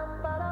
I'm following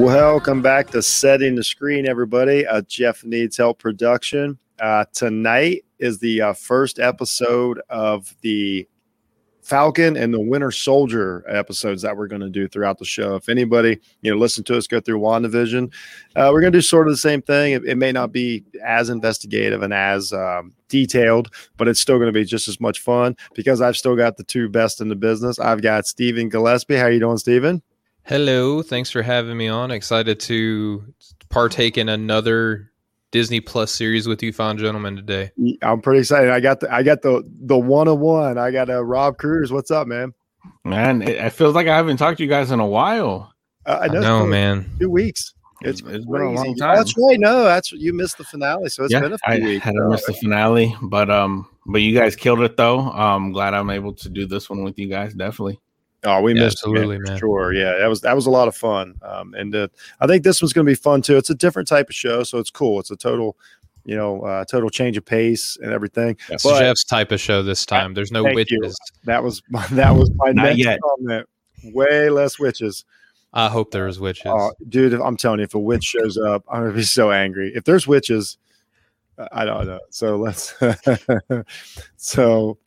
Welcome back to Setting the Screen, everybody. A Jeff Needs Help production. Uh, tonight is the uh, first episode of the Falcon and the Winter Soldier episodes that we're going to do throughout the show. If anybody, you know, listen to us go through WandaVision, uh, we're going to do sort of the same thing. It, it may not be as investigative and as um, detailed, but it's still going to be just as much fun because I've still got the two best in the business. I've got Stephen Gillespie. How you doing, Stephen? Hello, thanks for having me on. Excited to partake in another Disney Plus series with you fine gentlemen today. I'm pretty excited. I got the I got the the one on one. I got a Rob Cruz. What's up, man? Man, it, it feels like I haven't talked to you guys in a while. Uh, I know, know, man. Two weeks. It's, It's, it's been a long time. That's right. No, that's you missed the finale, so it's yeah, been a I few weeks. had to miss the finale, but um, but you guys killed it though. I'm glad I'm able to do this one with you guys. Definitely. Oh, we Yeah, missed it, absolutely, for man. Sure, yeah, that was that was a lot of fun. Um, and uh, I think this one's going to be fun too. It's a different type of show, so it's cool. It's a total, you know, uh, total change of pace and everything. It's But- Jeff's type of show this time. There's no Thank you. witches. That was my, that was my Not next yet. comment. Way less witches. I hope there's witches. Oh, dude, if- I'm telling you, if a witch shows up, I'm gonna be so angry. If there's witches, I- I don't know. So let's. so,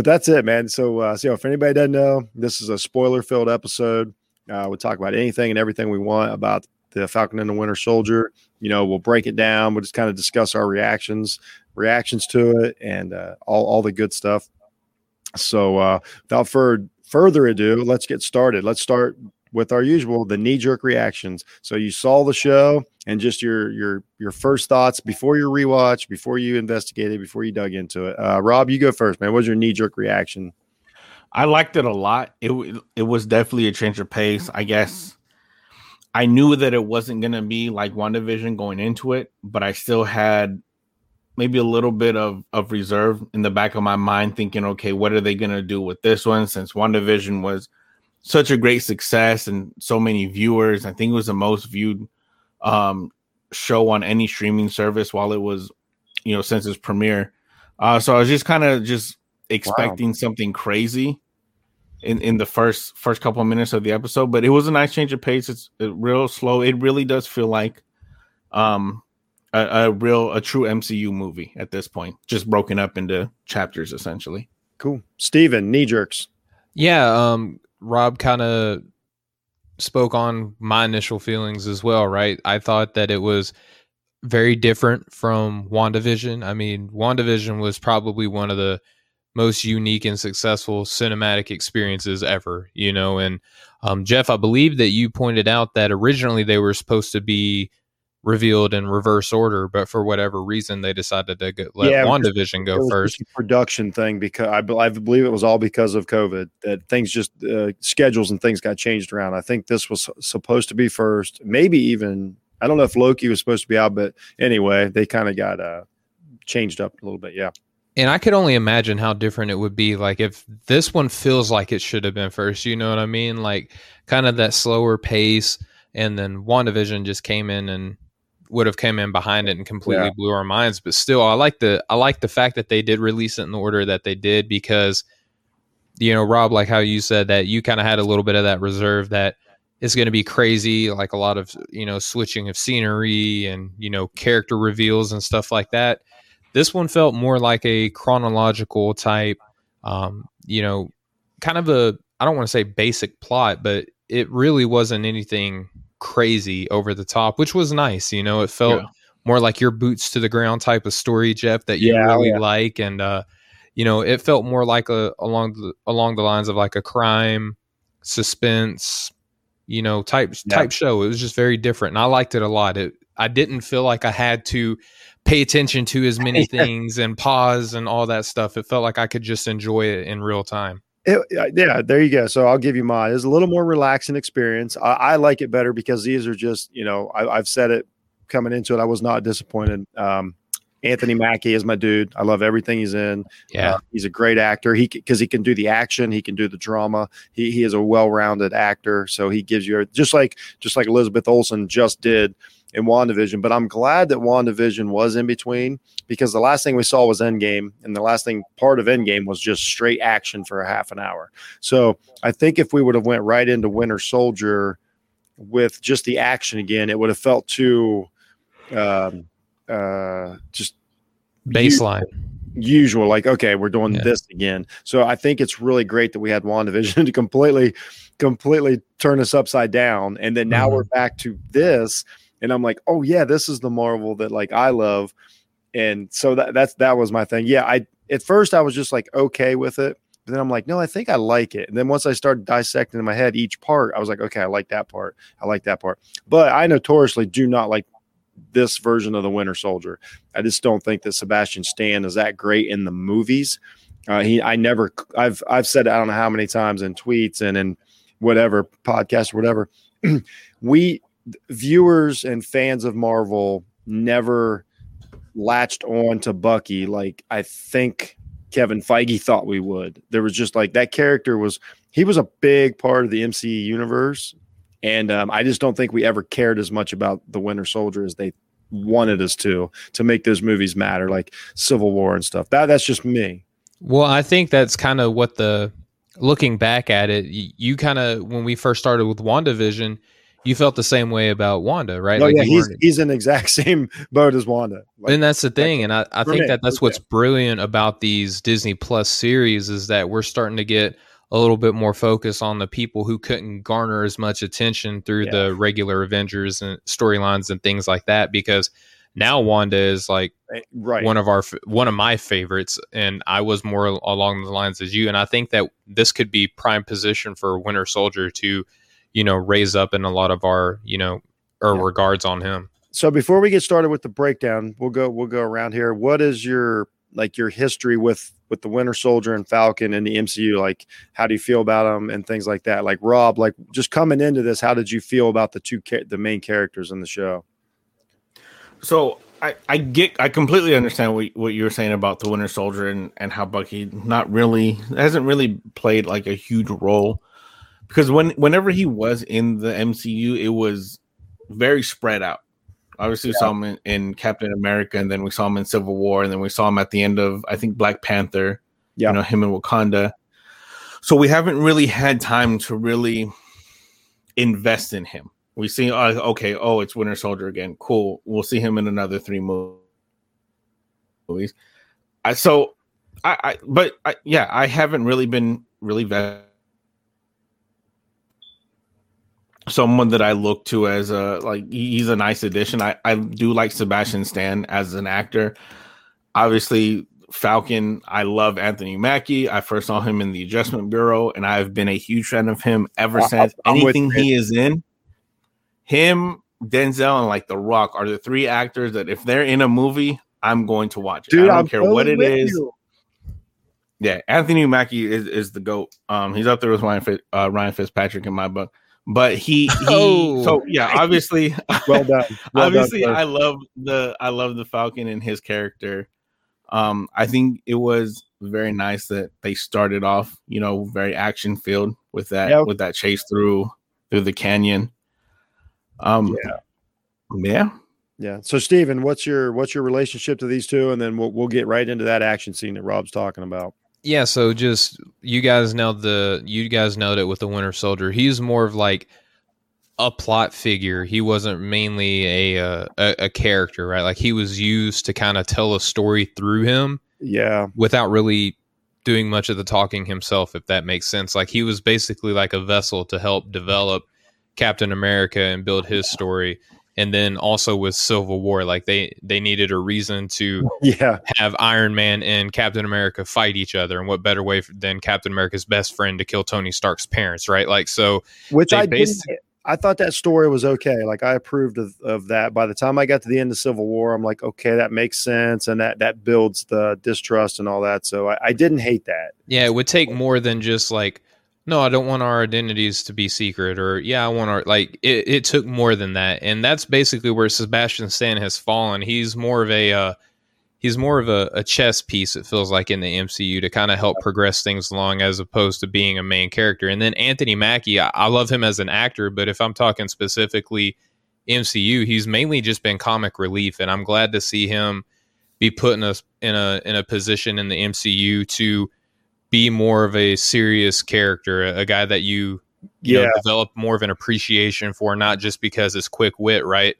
but that's it, man. So, uh, so if anybody doesn't know, this is a spoiler-filled episode. Uh, we'll talk about anything and everything we want about the Falcon and the Winter Soldier. You know, we'll break it down. We'll just kind of discuss our reactions, reactions to it, and uh, all all the good stuff. So, uh, without fur- further ado, let's get started. Let's start with our usual the knee jerk reactions. So you saw the show and just your your your first thoughts before your rewatch, before you investigated, before you dug into it. Uh, Rob, you go first, man. What was your knee jerk reaction? I liked it a lot. It it was definitely a change of pace. I guess I knew that it wasn't going to be like WandaVision going into it, but I still had maybe a little bit of of reserve in the back of my mind thinking, okay, what are they going to do with this one since WandaVision was such a great success and so many viewers. I think it was the most viewed um show on any streaming service while it was, you know, since its premiere. Uh so I was just kind of just expecting something crazy in in the first first couple of minutes of the episode, but it was a nice change of pace. It's real slow. It really does feel like um a, a real a true MCU movie at this point, just broken up into chapters essentially. Cool. Steven, knee jerks. Yeah, um, Rob kind of spoke on my initial feelings as well, right? I thought that it was very different from WandaVision. I mean, WandaVision was probably one of the most unique and successful cinematic experiences ever, you know. And um, Jeff, I believe that you pointed out that originally they were supposed to be revealed in reverse order, but for whatever reason, they decided to go, let Yeah, WandaVision go first. production thing because I, I believe it was all because of COVID that things just uh, schedules and things got changed around. I think this was supposed to be first, maybe even I don't know if Loki was supposed to be out, but anyway, they kind of got uh, changed up a little bit. Yeah. And I could only imagine how different it would be like if this one feels like it should have been first, you know what I mean? Like kind of that slower pace and then WandaVision just came in and would have come in behind it and completely Yeah. blew our minds. But still I like the I like the fact that they did release it in the order that they did because you know, Rob, like how you said that you kind of had a little bit of that reserve that it's going to be crazy, like a lot of, you know, switching of scenery and, you know, character reveals and stuff like that this one felt more like a chronological type um, you know kind of a i don't want to say basic plot but it really wasn't anything crazy over the top which was nice you know it felt Yeah. more like your boots to the ground type of story jeff that you Yeah, oh, really yeah. like and uh you know it felt more like a along the along the lines of like a crime suspense you know type type show. It was just very different and i liked it a lot. It i didn't feel like i had to pay attention to as many things and pause and all that stuff. It felt like i could just enjoy it in real time It, yeah, there you go. So I'll give you mine. It's a little more relaxing experience. I, I like it better because these are just, you know, I, have said it coming into it. I was not disappointed. Um, Anthony Mackie is my dude. I love everything he's in. Yeah, uh, he's a great actor. He because he can do the action, he can do the drama. He he is a well-rounded actor. So he gives you just like just like Elizabeth Olsen just did in WandaVision. But I'm glad that WandaVision was in between because the last thing we saw was Endgame, and the last thing part of Endgame was just straight action for a half an hour. So I think if we would have went right into Winter Soldier with just the action again, it would have felt too um, uh, just baseline. Usual, like okay, we're doing Yeah. this again. So I think it's really great that we had WandaVision to completely, completely turn us upside down, and then now Mhm. we're back to this, and I'm like, oh yeah, this is the Marvel that like I love, and so that that's that was my thing. Yeah, I at first I was just like okay with it, but then I'm like, no, I think I like it. And then once I started dissecting in my head each part, I was like, okay, I like that part, I like that part. But I notoriously do not like this version of the Winter Soldier. I just don't think that Sebastian Stan is that great in the movies. Uh, he, I never, I've, I've said I don't know how many times in tweets and in whatever podcast whatever. we viewers and fans of Marvel never latched on to Bucky like I think Kevin Feige thought we would. There was just like that character was he was a big part of the MCU universe, and um, I just don't think we ever cared as much about the Winter Soldier as they wanted us to to make those movies matter, like Civil War and stuff. That that's just me. Well, I think that's kind of what the looking back at it, you, you kind of when we first started with WandaVision, you felt the same way about Wanda, right? Oh yeah, he's weren't- he's in the exact same boat as Wanda. Like, and that's the thing, and I, I think that that's what's brilliant about these Disney Plus series is that we're starting to get a little bit more focus on the people who couldn't garner as much attention through Yeah. the regular Avengers and storylines and things like that because now Wanda is like eh, right. one of our one of my favorites and i was more along the lines as you and i think that this could be prime position for winter soldier to you know raise up in a lot of our you know or Yeah. regards on him so before we get started with the breakdown, we'll go we'll go around here. What is your like your history with with the Winter Soldier and Falcon and the MCU? Like, how do you feel about them and things like that? Like Rob, like just coming into this, how did you feel about the two the main characters in the show? So I, I get I completely understand what, what you were saying about the Winter Soldier and, and how Bucky not really hasn't really played like a huge role because when whenever he was in the MCU it was very spread out. Obviously, we saw him in, in Captain America, and then we saw him in Civil War, and then we saw him at the end of I think Black Panther. Yeah. you know him in Wakanda. So we haven't really had time to really invest in him. We see, uh, okay, oh, it's Winter Soldier again. Cool. We'll see him in another three movies. I, so, I, I but I, yeah, I haven't really been really vested. Someone that I look to as a like he's a nice addition. I I do like Sebastian Stan as an actor. Obviously, Falcon. I love Anthony Mackie. I first saw him in the Adjustment Bureau, and I've been a huge fan of him ever since. I'm Anything he is in, him, Denzel, and like The Rock are the three actors that if they're in a movie, I'm going to watch it. I don't I'm care what it with you. Yeah, Anthony Mackie is, is the goat. Um, he's up there with Ryan Fitz, uh, Ryan Fitzpatrick in my book. But he, he Oh. so yeah, obviously, Well done. Well obviously, done. I love the I love the Falcon and his character. Um, I think it was very nice that they started off, you know, very action filled with that Yeah. with that chase through through the canyon. Um, Yeah. yeah, Yeah. So Steven, what's your what's your relationship to these two? And then we'll we'll get right into that action scene that Rob's talking about. Yeah so just you guys know the you guys know that with the winter soldier. He's more of like a plot figure. He wasn't mainly a uh, a, a character right? Like he was used to kind of tell a story through him Yeah. without really doing much of the talking himself if that makes sense. Like he was basically like a vessel to help develop captain america and build his story and then also with civil war like they they needed a reason to Yeah. have iron man and captain america fight each other and what better way than captain america's best friend to kill tony stark's parents right like so Which I didn't, I thought that story was okay. Like I approved of, of that. By the time I got to the end of Civil War, I'm like, okay, that makes sense, and that that builds the distrust and all that. So I, I didn't hate that. Yeah, it would take more than just like, no, I don't want our identities to be secret, or yeah, I want our like. It, it took more than that, and that's basically where Sebastian Stan has fallen. He's more of a uh, he's more of a, a chess piece. It feels like in the MCU to kind of help progress things along, as opposed to being a main character. And then Anthony Mackie, I, I love him as an actor, but if I'm talking specifically MCU, he's mainly just been comic relief, and I'm glad to see him be put in a in a in a position in the MCU to be more of a serious character, a, a guy that you you Yeah. know develop more of an appreciation for, not just because it's quick wit, right?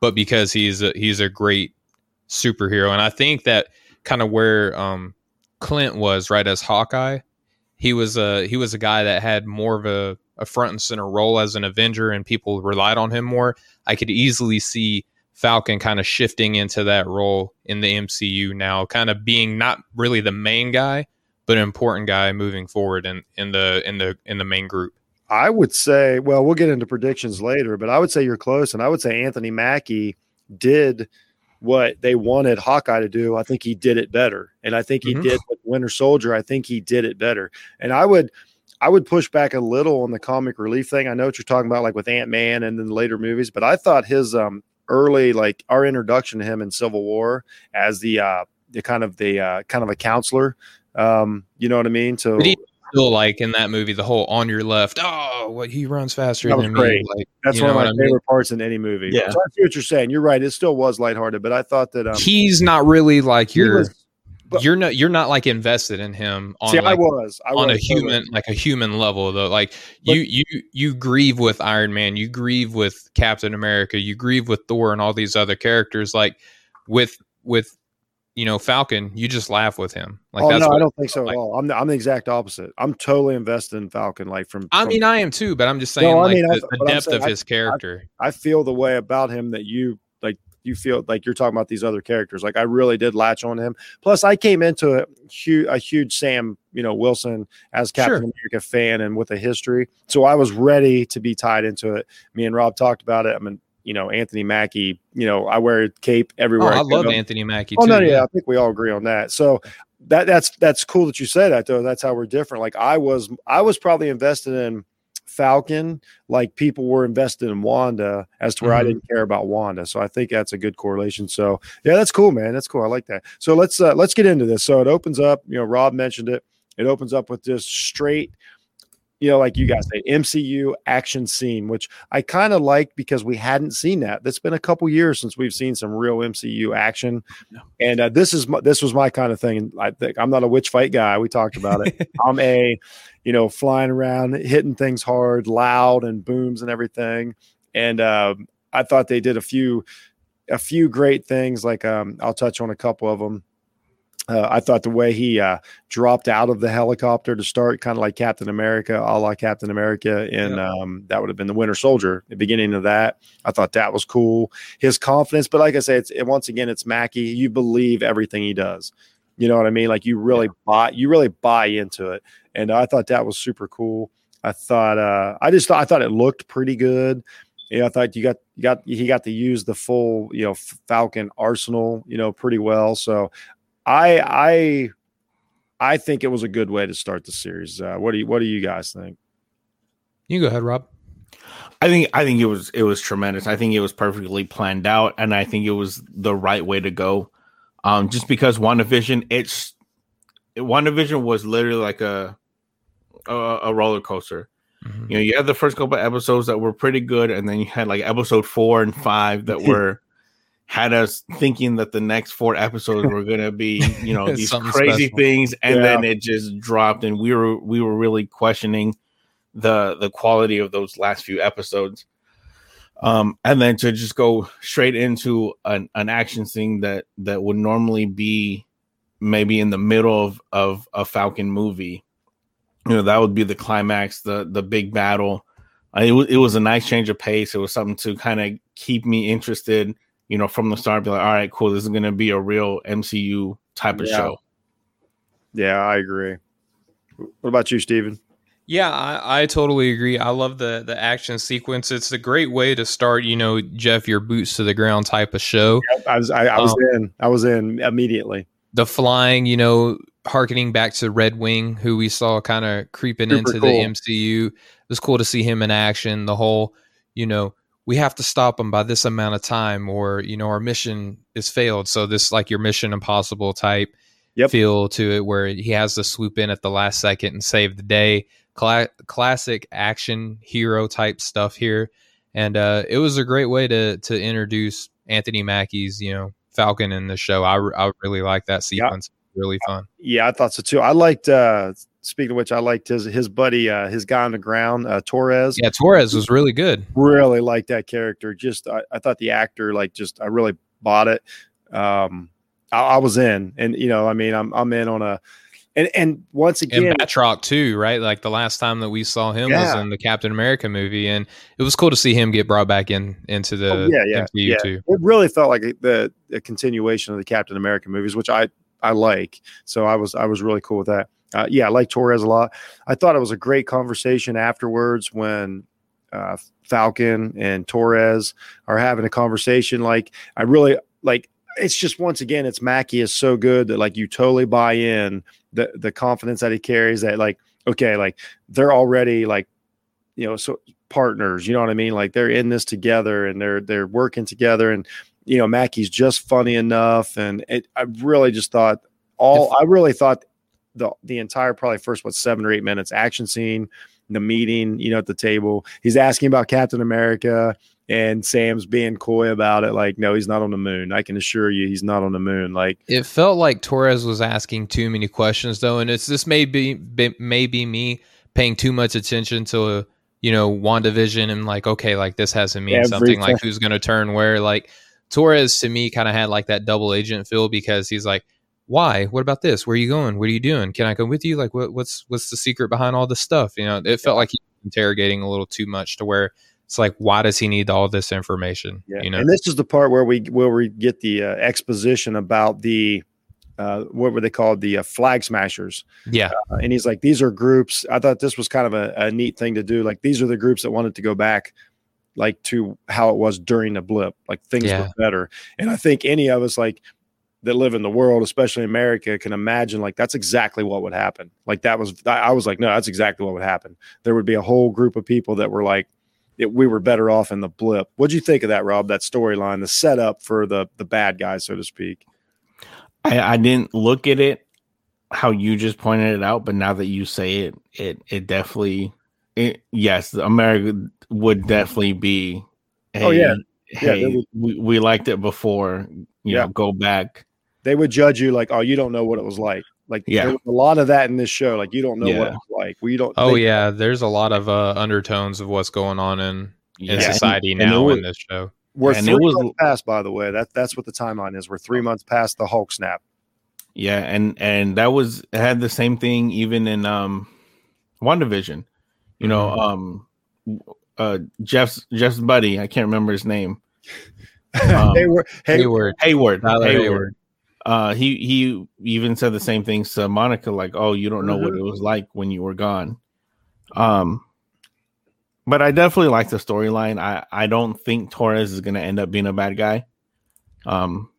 But because he's a, he's a great superhero, and I think that kind of where um, Clint was right as Hawkeye. He was a he was a guy that had more of a, a front and center role as an Avenger, and people relied on him more. I could easily see Falcon kind of shifting into that role in the MCU now, kind of being not really the main guy, but an important guy moving forward in, in the in the in the main group. I would say, well, we'll get into predictions later, but I would say you're close, and I would say Anthony Mackie did what they wanted Hawkeye to do. I think he did it better, and I think he Mhm. did with Winter Soldier. I think he did it better, and I would. I would push back a little on the comic relief thing. I know what you're talking about, like with Ant Man and then later movies, but I thought his um early, like our introduction to him in Civil War as the uh the kind of the uh kind of a counselor, um, you know what I mean? So still like in that movie, the whole on your left, oh, what he runs faster That than great. me. Like That's one of my I mean? favorite parts in any movie. Yeah. So I see what you're saying. You're right. It still was lighthearted, but I thought that um, he's not really like he you're was- but- you're not you're not like invested in him on see, I was. I on a was totally. human like a human level though like But- you you you grieve with iron man you grieve with captain america you grieve with thor and all these other characters like with with you know falcon you just laugh with him like oh that's no, I don't think so like. at all. I'm the, I'm the exact opposite. I'm totally invested in Falcon. Like from, i from- mean i am too but i'm just saying No, I like mean, I- the, the I'm depth saying of I- his character I feel the way about him that you like. You feel like you're talking about these other characters. Like I really did latch on to him. Plus, I came into a huge, a huge Sam, you know, Wilson as Captain Sure. America fan and with a history. So I was ready to be tied into it. Me and Rob talked about it. I mean, you know, Anthony Mackie. You know, I wear a cape oh, everywhere. i love anthony mackie Oh too no, yeah, I think we all agree on that. So that that's that's cool that you say that though. That's how we're different. Like I was, I was probably invested in Falcon, like people were invested in Wanda, as to where I Mhm. didn't care about Wanda. So I think that's a good correlation. So yeah, that's cool, man. That's cool. I like that. So let's uh, let's get into this. So it opens up. You know, Rob mentioned it. It opens up with this straight. You know, like you guys say, MCU action scene, which I kind of like because we hadn't seen that. That's been a couple years since we've seen some real MCU action, and uh, this is my, this was my kind of thing. And I think I'm not a witch fight guy. We talked about it. I'm a, you know, flying around, hitting things hard, loud, and booms and everything. And um, I thought they did a few, a few great things. Like um, I'll touch on a couple of them. Uh, I thought the way he uh, dropped out of the helicopter to start, kind of like Captain America, a la Captain America, and um, that would have been the Winter Soldier. The beginning of that, I thought that was cool. His confidence, but like I say, it's it, once again, it's Mackie. You believe everything he does. You know what I mean? Like you really buy, you really buy into it, and I thought that was super cool. I thought, uh, I just thought, I thought it looked pretty good. Yeah, I thought you got you got he got to use the full you know Falcon arsenal you know pretty well. So I I I think it was a good way to start the series. Uh, what do you what do you guys think? you go ahead rob I think I think it was it was tremendous. I think it was perfectly planned out, and I think it was the right way to go. Um, just because WandaVision, it's WandaVision was literally like a a, a roller coaster. Mhm. You know, you had the first couple of episodes that were pretty good, and then you had like episode four and five that were had us thinking that the next four episodes were gonna be, you know, these crazy special. things, and Yeah. then it just dropped, and we were we were really questioning the the quality of those last few episodes. Um, and then to just go straight into an, an action scene that that would normally be maybe in the middle of of a Falcon movie, you know, that would be the climax, the the big battle. Uh, it, wa- it was a nice change of pace. It was something to kind of keep me interested, you know, from the start. Be like, all right, cool. This is going to be a real MCU type of Yeah. show. Yeah, I agree. What about you, Steven? Yeah, I, I totally agree. I love the the action sequence. It's a great way to start, you know, Jeff, your boots to the ground type of show. I was I, I was Um, in. I was in immediately. The flying, you know, harkening back to Red Wing, who we saw kind of creeping Super into the. MCU. It was cool to see him in action. The whole, you know, we have to stop him by this amount of time, or you know, our mission is failed. So this like your Mission Impossible type Yep. feel to it, where he has to swoop in at the last second and save the day. Cla- classic action hero type stuff here, and uh, it was a great way to to introduce Anthony Mackie's you know Falcon in the show. I, I really like that Yeah. sequence. Really fun. Yeah, I thought so too. I liked. uh Speaking of which, I liked his his buddy, uh, his guy on the ground, uh, Torres. Yeah, Torres was really good. really liked that character. Just I, I thought the actor like just I really bought it. Um, I, I was in, and you know, I mean, I'm I'm in on a, and and once And again, Batroc too, right? Like the last time that we saw him was in the Captain America movie, and it was cool to see him get brought back in into the Oh, yeah, yeah, MCU yeah. too. it really felt like the a continuation of the Captain America movies, which I I like. So I was I was really cool with that. Uh, yeah, I like Torres a lot. I thought it was a great conversation afterwards when uh, Falcon and Torres are having a conversation. Like I really like. It's just once again, it's Mackie is so good that like you totally buy in the the confidence that he carries. That like okay, like they're already like you know so partners. You know what I mean? Like they're in this together and they're they're working together and you know Mackie's just funny enough and it, I really just thought all I really thought the the entire probably first what seven or eight minutes action scene the meeting you know at the table. He's asking about Captain America and Sam's being coy about it like no he's not on the moon. I can assure you he's not on the moon. Like It felt like Torres was asking too many questions though, and it's this may be, be may be me paying too much attention to you know WandaVision and like okay, like this has to mean something like who's gonna turn where. Like Torres to me kind of had like that double agent feel because he's like, why? What about this? Where are you going? What are you doing? Can I come with you? Like what, what's what's the secret behind all this stuff? You know, it felt like he was interrogating a little too much to where it's like, why does he need all this information? Yeah, You know, and this is the part where we where we get the uh, exposition about the uh, what were they called the uh, flag smashers yeah, Uh, and he's like these are groups i thought this was kind of a, a neat thing to do like these are the groups that wanted to go back like to how it was during the blip like things Yeah. were better and i think any of us like that live in the world especially america can imagine like that's exactly what would happen like that was i was like no that's exactly what would happen there would be a whole group of people that were like it, we were better off in the blip what'd you think of that rob that storyline the setup for the the bad guys so to speak I, I didn't look at it how you just pointed it out, but now that you say it, it it definitely it yes, America would definitely be Oh, yeah. Yeah, Hey, there was- we, we liked it before, you Yeah. know, go back. They would judge you like, oh, you don't know what it was like. Like, Yeah. there was a lot of that in this show. Like, you don't know what Yeah. it was like. We don't. Oh they- yeah, there's a lot of uh, undertones of what's going on in in Yeah, society and- and now it was- in this show. We're and three it was- months past, by the way. That that's what the timeline is. We're three months past the Hulk snap. Yeah, and and that was had the same thing even in um WandaVision. You know, Mhm. um uh Jeff's Jeff's buddy, I can't remember his name. Um, hey, we're, Hayward, Hayward. Tyler Hayward. Hayward. Uh he he even said the same things to Monica, like, oh, you don't know what Mm-hmm. it was like when you were gone. Um but I definitely like the storyline. I I don't think Torres is gonna end up being a bad guy. Um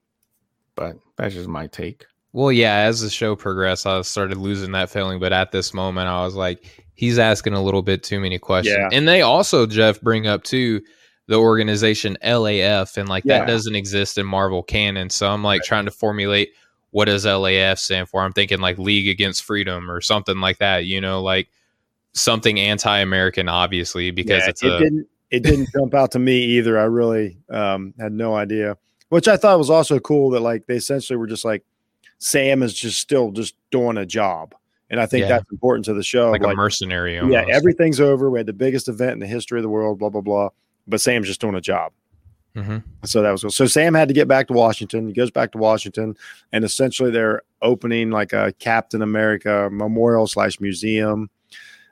but that's just my take. Well, yeah, as the show progressed, I started losing that feeling. But at this moment, I was like, he's asking a little bit too many questions. Yeah. And they also, Jeff, bring up too the organization LAF, and like Yeah. that doesn't exist in Marvel canon. So I'm like trying to formulate what does LAF stand for. I'm thinking like League Against Freedom or something like that. You know, like something anti-American, obviously, because yeah, it's it a didn't it didn't jump out to me either. I really um, had no idea. Which I thought was also cool that like they essentially were just like Sam is just still just doing a job, and I think Yeah. that's important to the show. like, like a mercenary. yeah, everything's over. We had the biggest event in the history of the world. Blah blah blah. But Sam's just doing a job. Mhm. So that was cool. So Sam had to get back to Washington. He goes back to Washington, and essentially they're opening like a Captain America memorial slash museum.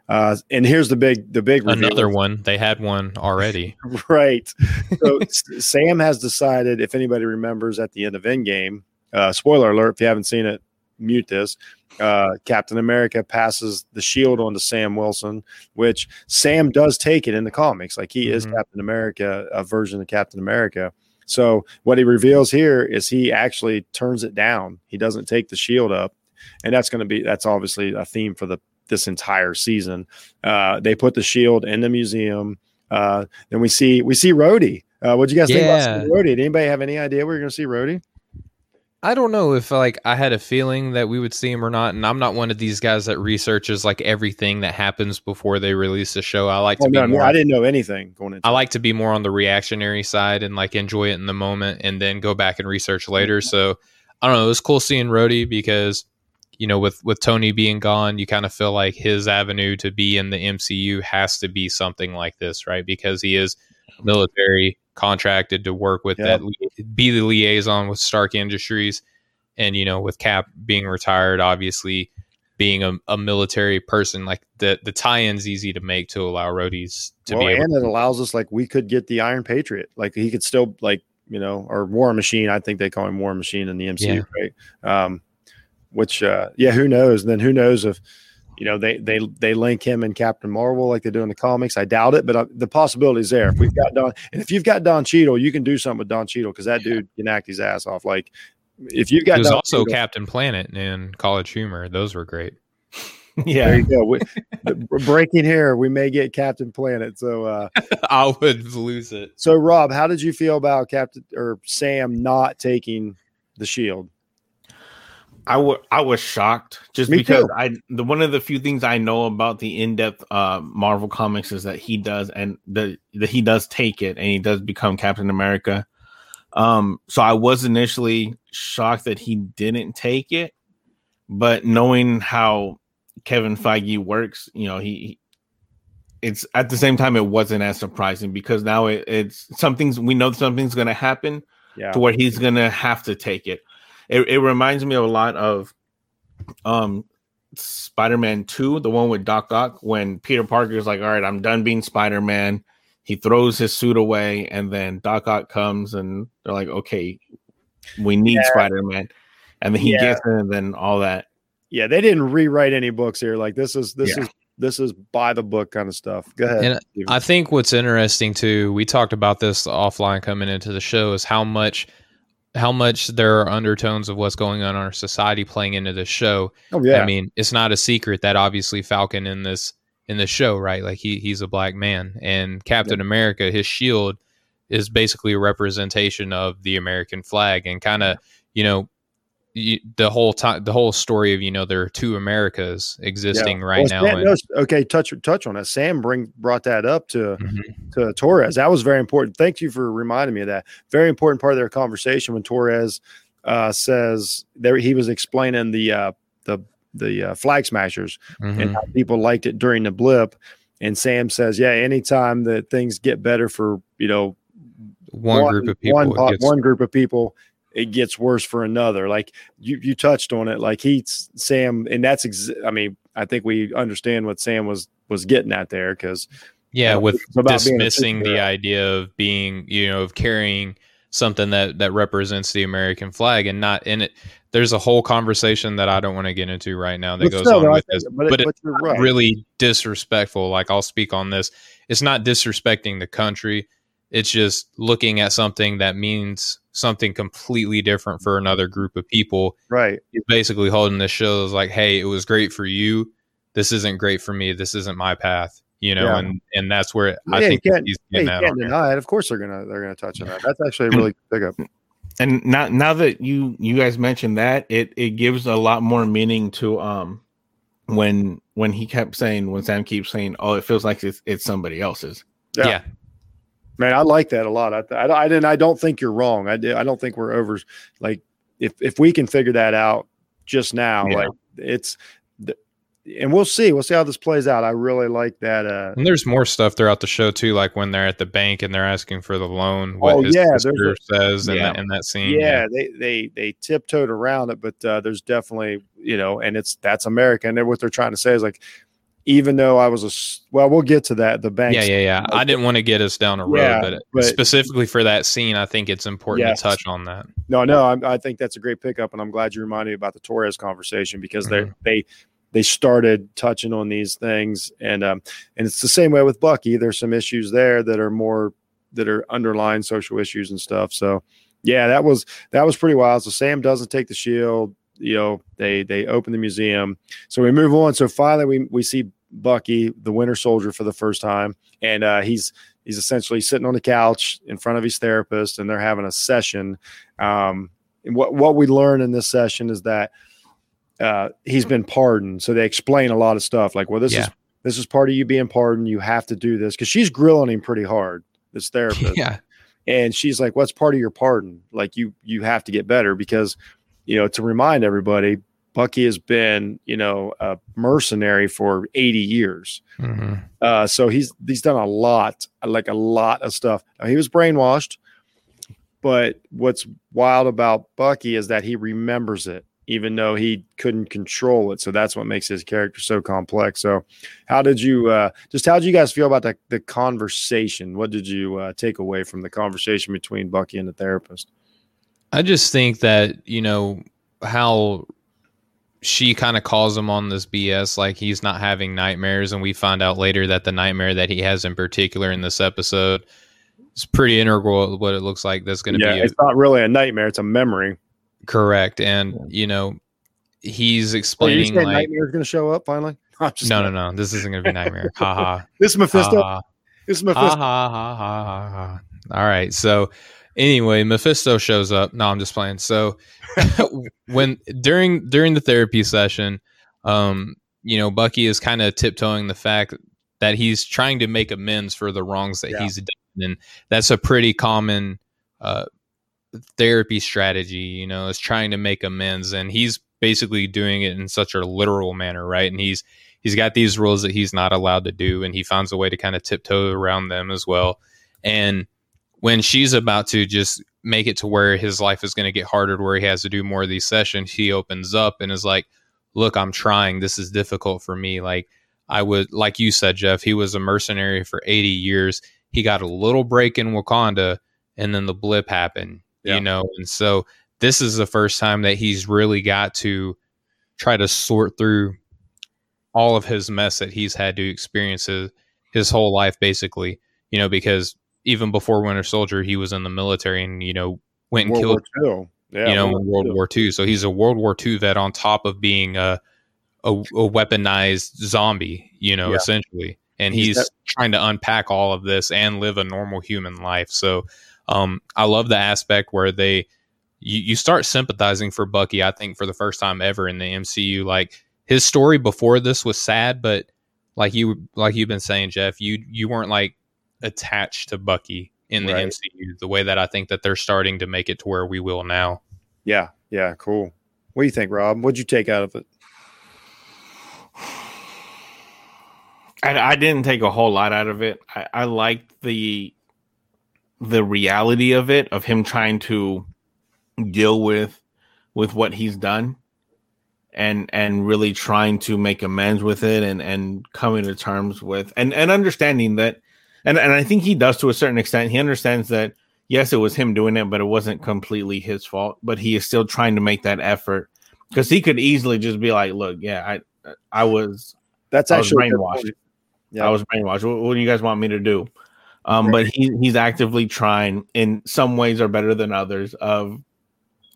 Uh, and here's the big, the big reveal. Another one. They had one already. right? So Sam has decided, if anybody remembers, at the end of Endgame, uh, spoiler alert if you haven't seen it, mute this. Uh, Captain America passes the shield on to Sam Wilson, which Sam does take it in the comics. Like he is Mhm. Captain America, a version of Captain America. So what he reveals here is he actually turns it down. He doesn't take the shield up, and that's going to be that's obviously a theme for the this entire season. Uh, they put the shield in the museum. Uh, then we see we see Rhodey. Uh, what do you guys think Yeah. about Rhodey? Did anybody have any idea where we are going to see Rhodey? I don't know if like I had a feeling that we would see him or not, and I'm not one of these guys that researches like everything that happens before they release a show. I like oh, to Oh, be no, no, more. I didn't know anything going into. I like to be more on the reactionary side and like enjoy it in the moment and then go back and research later. So I don't know. It was cool seeing Rhodey because you know with with Tony being gone, you kind of feel like his avenue to be in the MCU has to be something like this, right? Because he is military contracted to work with Yep. that be the liaison with Stark Industries and you know with Cap being retired obviously being a, a military person like the the tie-ins easy to make to allow Rhodey's to well, be able and it allows us like we could get the Iron Patriot. Like he could still like you know or War Machine. I think they call him War Machine in the MCU, right? Um, which uh, yeah, who knows? And then who knows if you know they they they link him and Captain Marvel like they do in the comics. I doubt it, but uh, the possibility is there. If we've got Don, and if you've got Don Cheadle, you can do something with Don Cheadle because that dude can act his ass off. Like if you've got He was Don also Cheadle- Captain Planet and College Humor. Those were great. There Yeah. you go. We, we're breaking here. We may get Captain Planet. So, uh, I would lose it. so Rob, how did you feel about Captain or Sam not taking the shield? I wa- I was shocked just Me because too. I the one of the few things I know about the in depth uh, Marvel comics is that he does and the that he does take it and he does become Captain America. Um, so I was initially shocked that he didn't take it, but knowing how Kevin Feige works, you know, he, he it's at the same time it wasn't as surprising because now it, it's something's we know something's going to happen Yeah. to where he's gonna have to take it. It, it reminds me of a lot of um Spider-Man 2, the one with Doc Ock, when Peter Parker's like, All right, I'm done being Spider-Man. He throws his suit away, and then Doc Ock comes and they're like, Okay, we need Yeah. Spider-Man. And then he Yeah. gets it, and then all that. Yeah. They didn't rewrite any books here. Like this is, this Yeah. is, this is by the book kind of stuff. Go ahead. And Steven. I think what's interesting too, we talked about this offline coming into the show, is how much how much there are undertones of what's going on in our society playing into this show. oh, yeah. I mean, it's not a secret that obviously Falcon in this in the show, right? Like he he's a black man, and Captain America, his shield is basically a representation of the American flag, and kind of you know you, the whole time the whole story of you know there are two Americas existing right Well, now. Sam- and- okay. Touch, touch on that. Sam bring, brought that up to, Mhm. to Torres. That was very important. Thank you for reminding me of that. Very important part of their conversation when Torres uh, says there he was explaining the uh, the the uh, flag smashers Mhm. and how people liked it during the blip. And Sam says, yeah, anytime that things get better for you know one, group of people one, po- gets- one group of people, it gets worse for another. Like you, you touched on it. Like he's Sam, and that's. Ex- I mean, I think we understand what Sam was was getting at there because yeah with it's about being a dismissing the idea of being you know of carrying something that that represents the american flag and not in it there's a whole conversation that i don't want to get into right now that But goes on with this but, but, it, it's but you're right. really disrespectful like i'll speak on this it's not disrespecting the country it's just looking at something that means something completely different for another group of people right. he's basically holding this show as like, hey, it was great for you. This isn't great for me. This isn't my path. You know, Yeah. and and that's where I Yeah, think you can't, he's yeah, getting you at can't deny it. Of course, they're gonna they're gonna touch on that. That's actually a really big up. And now now that you you guys mentioned that, it it gives a lot more meaning to um when when he kept saying when Sam keeps saying, "Oh, it feels like it's it's somebody else's." Yeah. Yeah. Man, I like that a lot. I, I, I didn't. I don't think you're wrong. I, I don't think we're over. Like, if if we can figure that out just now, Yeah. like it's, the, and we'll see. We'll see how this plays out. I really like that. Uh, And there's more stuff throughout the show too, like when they're at the bank and they're asking for the loan. What Oh, his yeah, sister a- says in, Yeah. that, in that scene. yeah, they they they tiptoed around it, but uh, there's definitely you know, and it's that's America, and then what they're trying to say is like even though I was a well, we'll get to that. The bank, Yeah, yeah, yeah. I didn't want to get us down a road, Yeah, but, but- specifically for that scene, I think it's important Yes. to touch on that. No, no, I, I think that's a great pickup, and I'm glad you reminded me about the Torres conversation because Mhm. they they they started touching on these things, and um, and it's the same way with Bucky. There's some issues there that are more that are underlying social issues and stuff. So, yeah, that was that was pretty wild. So Sam doesn't take the shield. You know, they they open the museum. So we move on. So finally, we we see Bucky, the Winter Soldier, for the first time, and uh, he's he's essentially sitting on the couch in front of his therapist, and they're having a session. Um, and what what we learn in this session is that uh, he's been pardoned. So they explain a lot of stuff, like, well, this Yeah. is this is part of you being pardoned. You have to do this because she's grilling him pretty hard. This therapist, Yeah. and she's like, "What's part of your pardon? Like you you have to get better because you know to remind everybody." Bucky has been, you know, a mercenary for 80 years. hmm Uh, so he's he's done a lot, like a lot of stuff. Now, he was brainwashed, but what's wild about Bucky is that he remembers it, even though he couldn't control it. So that's what makes his character so complex. So, how did you uh, just how did you guys feel about the the conversation? What did you uh, take away from the conversation between Bucky and the therapist? I just think that, you know, how she kind of calls him on this BS, like he's not having nightmares. And we find out later that the nightmare that he has in particular in this episode is pretty integral to what it looks like that's going to Yeah, be a- it's not really a nightmare; it's a memory. correct. And, you know, he's Oh, you explaining saying like, nightmare's going to show up finally? I'm no, no, no, this isn't going to be nightmare. ha ha. This is Mephisto. ha, ha. This is Ha Mephisto. ha ha ha ha ha. All right. So anyway, Mephisto shows up. No, I'm just playing. So when during during the therapy session, um, you know, Bucky is kind of tiptoeing the fact that he's trying to make amends for the wrongs that Yeah. he's done, and that's a pretty common uh, therapy strategy. You know, is trying to make amends, and he's basically doing it in such a literal manner, right? And he's he's got these rules that he's not allowed to do, and he finds a way to kind of tiptoe around them as well. And when she's about to just make it to where his life is going to get harder, to where he has to do more of these sessions, he opens up and is like, "Look, I'm trying. This is difficult for me. Like I would, like you said, Jeff. He was a mercenary for 80 years. He got a little break in Wakanda, and then the blip happened. Yeah. You know, and so this is the first time that he's really got to try to sort through all of his mess that he's had to experience his, his whole life, basically. You know, because even before Winter Soldier, he was in the military and you know went and World killed War Yeah, you know, World in War World II. War II. So he's a World War II vet on top of being a a, a weaponized zombie, you know, Yeah. essentially. And He's he's, that- trying to unpack all of this and live a normal human life. So um, I love the aspect where they you, you start sympathizing for Bucky, I think, for the first time ever in the MCU. Like his story before this was sad, but like you like you've been saying, Jeff, you you weren't like attached to Bucky in the Right. MCU the way that I think that they're starting to make it to where we will now. Yeah, yeah, cool. What do you think, Rob? What'd you take out of it? I, I didn't take a whole lot out of it. I, I liked the the reality of it, of him trying to deal with with what he's done, and and really trying to make amends with it, and and coming to terms with and and understanding that, and and I think he does to a certain extent. He understands that yes, it was him doing it, but it wasn't completely his fault. But he is still trying to make that effort because he could easily just be like, "Look, yeah, I I was That's I was actually a brainwashed. Yeah. I was brainwashed. What, what do you guys want me to do? Um, but he he's actively trying. In some ways, are better than others of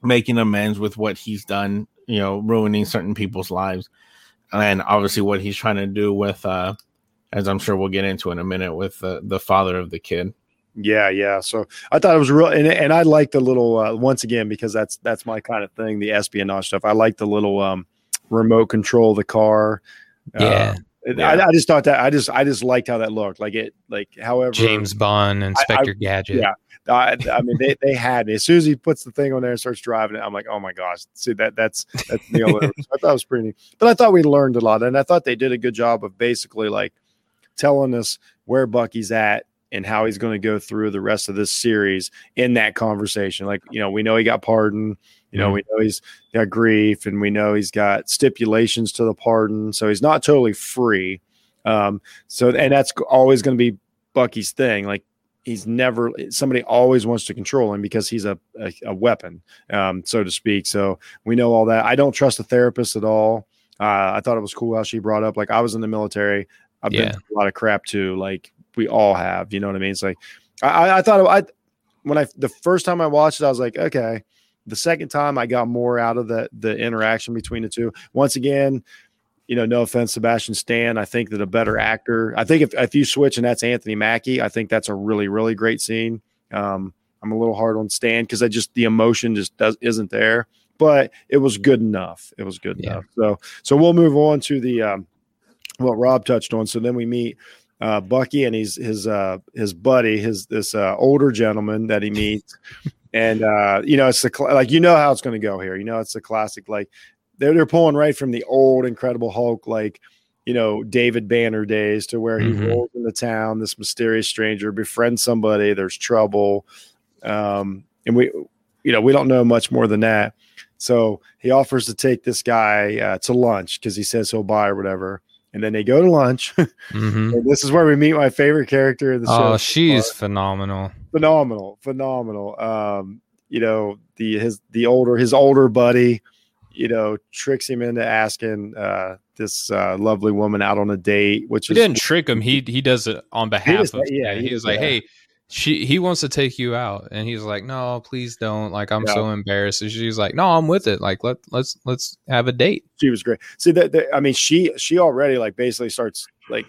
making amends with what he's done. You know, ruining certain people's lives, and obviously what he's trying to do with, uh, as I'm sure we'll get into in a minute, with the the father of the kid. Yeah, yeah. So I thought it was real, and and I like the little uh, once again because that's that's my kind of thing, the espionage stuff. I like the little um, remote control of the car. Uh, Yeah. I, I just thought that I just I just liked how that looked. Like it, like however James Bond, Inspector Gadget. yeah. I, I mean, they, they had me as soon as he puts the thing on there and starts driving it. I'm like, oh my gosh, see that that's that's Neil. Lewis. I thought it was pretty neat, but I thought we learned a lot, and I thought they did a good job of basically like telling us where Bucky's at and how he's going to go through the rest of this series in that conversation. Like, you know, we know he got pardoned. You know, Mhm. we know he's got grief, and we know he's got stipulations to the pardon, so he's not totally free. Um, so and that's always going to be Bucky's thing. Like he's never somebody always wants to control him because he's a a, a weapon, um, so to speak. So we know all that. I don't trust the therapist at all. Uh, I thought it was cool how she brought up like I was in the military. I've been Yeah. through a lot of crap too. Like we all have. You know what I mean? It's like I, I thought I when I the first time I watched it, I was like, okay. The second time, I got more out of the the interaction between the two. Once again, you know, no offense, Sebastian Stan. I think that a better actor. I think if if you switch and that's Anthony Mackie, I think that's a really really great scene. Um, I'm a little hard on Stan because I just the emotion just does isn't there, but it was good enough. It was good Yeah. enough. So so we'll move on to the um, what Rob touched on. So then we meet uh, Bucky and he's his uh, his buddy, his this uh, older gentleman that he meets, and uh, you know it's the cl- like you know how it's going to go here. You know it's the classic like they're they're pulling right from the old Incredible Hulk like you know David Banner days to where he Mhm. rolls into town, this mysterious stranger befriends somebody, there's trouble, um, and we you know we don't know much more than that. So he offers to take this guy uh, to lunch because he says he'll buy or whatever. And then they go to lunch. hmm And this is where we meet my favorite character in the show. Oh, she's phenomenal. phenomenal, phenomenal. Um, you know, the his the older his older buddy, you know, tricks him into asking uh this uh lovely woman out on a date, which He is didn't trick him. He he does it on behalf of. yeah, he he, like. "Hey, she he wants to take you out," and he's like, "No, please don't. Like, I'm Yeah. so embarrassed." And she's like, "No, I'm with it. Like, let let's let's have a date." she was great. See that, that I mean she she already like basically starts like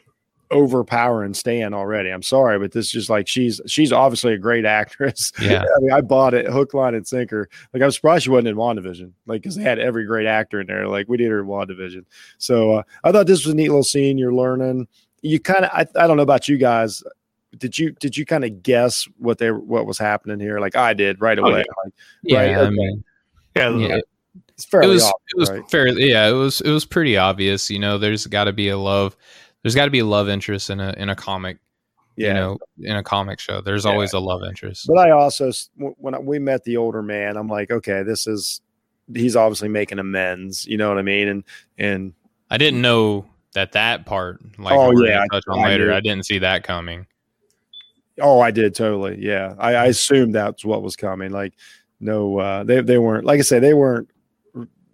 overpowering Stan already. I'm sorry, but this is just like she's she's obviously a great actress. Yeah. I mean, I bought it hook, line, and sinker. Like I'm surprised she wasn't in WandaVision. Like because they had every great actor in there. Like we did her in WandaVision. So uh, I thought this was a neat little scene. You're learning. You kind of I, I don't know about you guys. Did you did you kind of guess what they what was happening here? Like I did right Oh, away. yeah. Like Yeah, Right, I okay. mean, Yeah, yeah, it's it was obvious, it was right? fairly yeah, it was it was pretty obvious. You know, there's got to be a love. There's got to be a love interest in a in a comic. yeah. You know, in a comic show, there's Yeah. always a love interest. But I also, when I- we met the older man, I'm like, okay, this is he's obviously making amends. You know what I mean? And and I didn't know that that part. Like, Oh, yeah, gonna touch on I later. did. I didn't see that coming. Oh, I did totally. Yeah, I, I assumed that's what was coming. Like, no, uh, they they weren't. Like I said, they weren't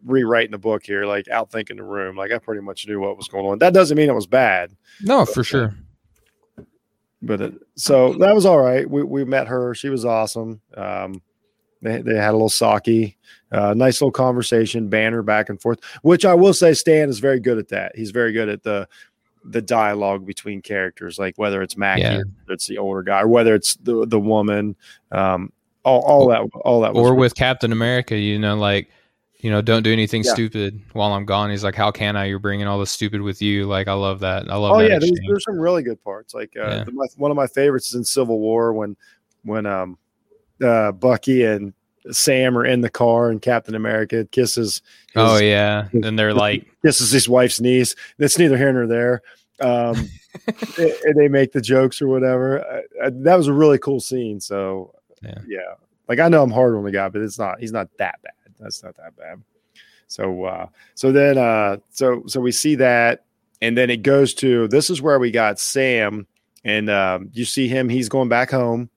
rewriting the book here. Like outthinking the room. Like I pretty much knew what was going on. That doesn't mean it was bad. No, for sure. but it, so that was all right. We we met her. She was awesome. Um, they they had a little sake, uh, nice little conversation, banner back and forth. Which I will say, Stan is very good at that. He's very good at the the dialogue between characters, like whether it's Mackie, Yeah. whether it's the older guy, or whether it's the the woman. Um, all, all that all that was Or with Captain America, you know, like, you know, don't do anything Yeah. stupid while I'm gone. He's like, how can I? You're bringing all the stupid with you. Like, I love that. I love Oh yeah, there's, there's some really good parts. Like uh, Yeah. the, my, one of my favorites is in Civil War when when um uh, Bucky and Sam are in the car and Captain America kisses. oh his- yeah, and they're like, kisses his wife's niece. That's neither here nor there. Um, and and they make the jokes or whatever. I, I, that was a really cool scene. So Yeah. yeah, like I know I'm hard on the guy, but it's not. He's not that bad. That's not that bad. So uh, so then uh, so so we see that, and then it goes to this is where we got Sam, and um, you see him. He's going back home,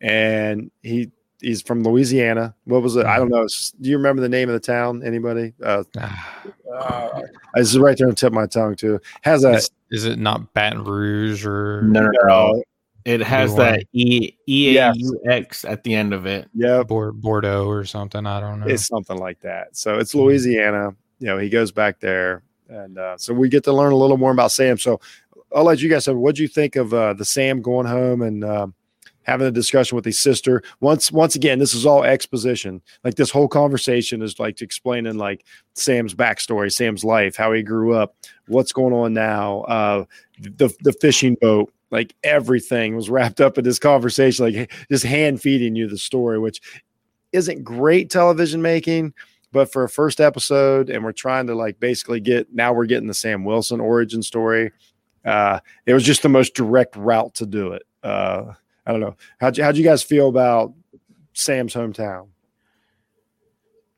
and he. He's from Louisiana. What was it? I don't know. It's- Do you remember the name of the town? Anybody? Uh, uh, this is right there on the tip of my tongue too. Has a is, is it not Baton Rouge or no, no, no. It has New that E E Yeah. A U X at the end of it. Yeah, Bordeaux or something? I don't know. it's something like that. So it's Louisiana. You know, he goes back there, and uh, so we get to learn a little more about Sam. So I'll let you guys know. What'd you think of uh, the Sam going home and um, having a discussion with his sister? Once, once again, this is all exposition. Like this whole conversation is like explaining like Sam's backstory, Sam's life, how he grew up, what's going on now, uh, the the fishing boat. Like everything was wrapped up in this conversation, like just hand feeding you the story, which isn't great television making, but for a first episode, and we're trying to like basically get now we're getting the Sam Wilson origin story. Uh, it was just the most direct route to do it. Uh, I don't know. How'd you, how'd you guys feel about Sam's hometown?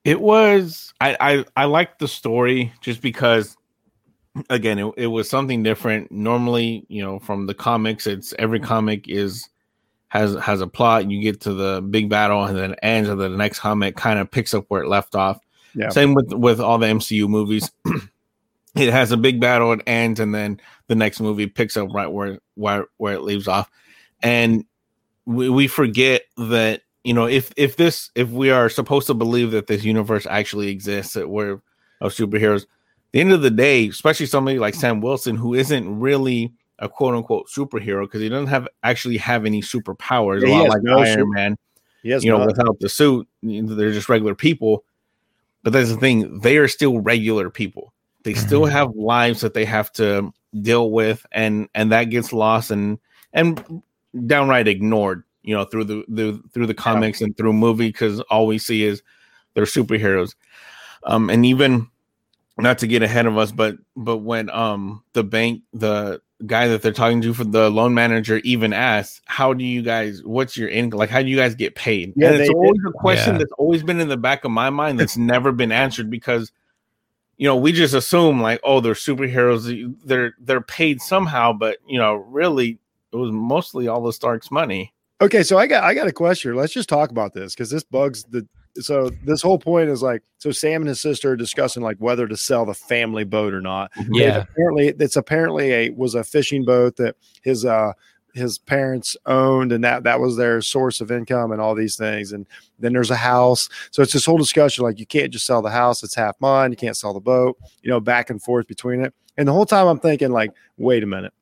It was I I I liked the story just because again, it, it was something different. Normally, you know, from the comics, it's every comic is has has a plot. You get to the big battle, and then ends, and the next comic kind of picks up where it left off. Yeah. Same with with all the MCU movies. it has a big battle, it ends, and then the next movie picks up right where where where it leaves off. And we, we forget that you know if if this if we are supposed to believe that this universe actually exists that we're of superheroes the end of the day especially somebody like sam wilson who isn't really a quote unquote superhero because he doesn't have actually have any superpowers Yeah, a lot like no iron super- man yes you know none. without the suit you know, they're just regular people but that's the thing they are still regular people they still Mhm. have lives that they have to deal with and and that gets lost and and downright ignored you know through the, the through the comics and through movie because all we see is they're superheroes. Um and even not to get ahead of us but but when um the bank the guy that they're talking to for the loan manager even asks how do you guys what's your income like how do you guys get paid? Yeah, and it's they- always a question Yeah. that's always been in the back of my mind that's never been answered because you know we just assume like oh they're superheroes they're they're paid somehow but you know really it was mostly all the stark's money Okay, so I got I got a question. Let's just talk about this because this bugs the. So this whole point is like so Sam and his sister are discussing like whether to sell the family boat or not. Yeah. apparently it's apparently a was a fishing boat that his uh his parents owned and that that was their source of income and all these things and then there's a house so it's this whole discussion like you can't just sell the house it's half mine you can't sell the boat you know back and forth between it and the whole time i'm thinking like wait a minute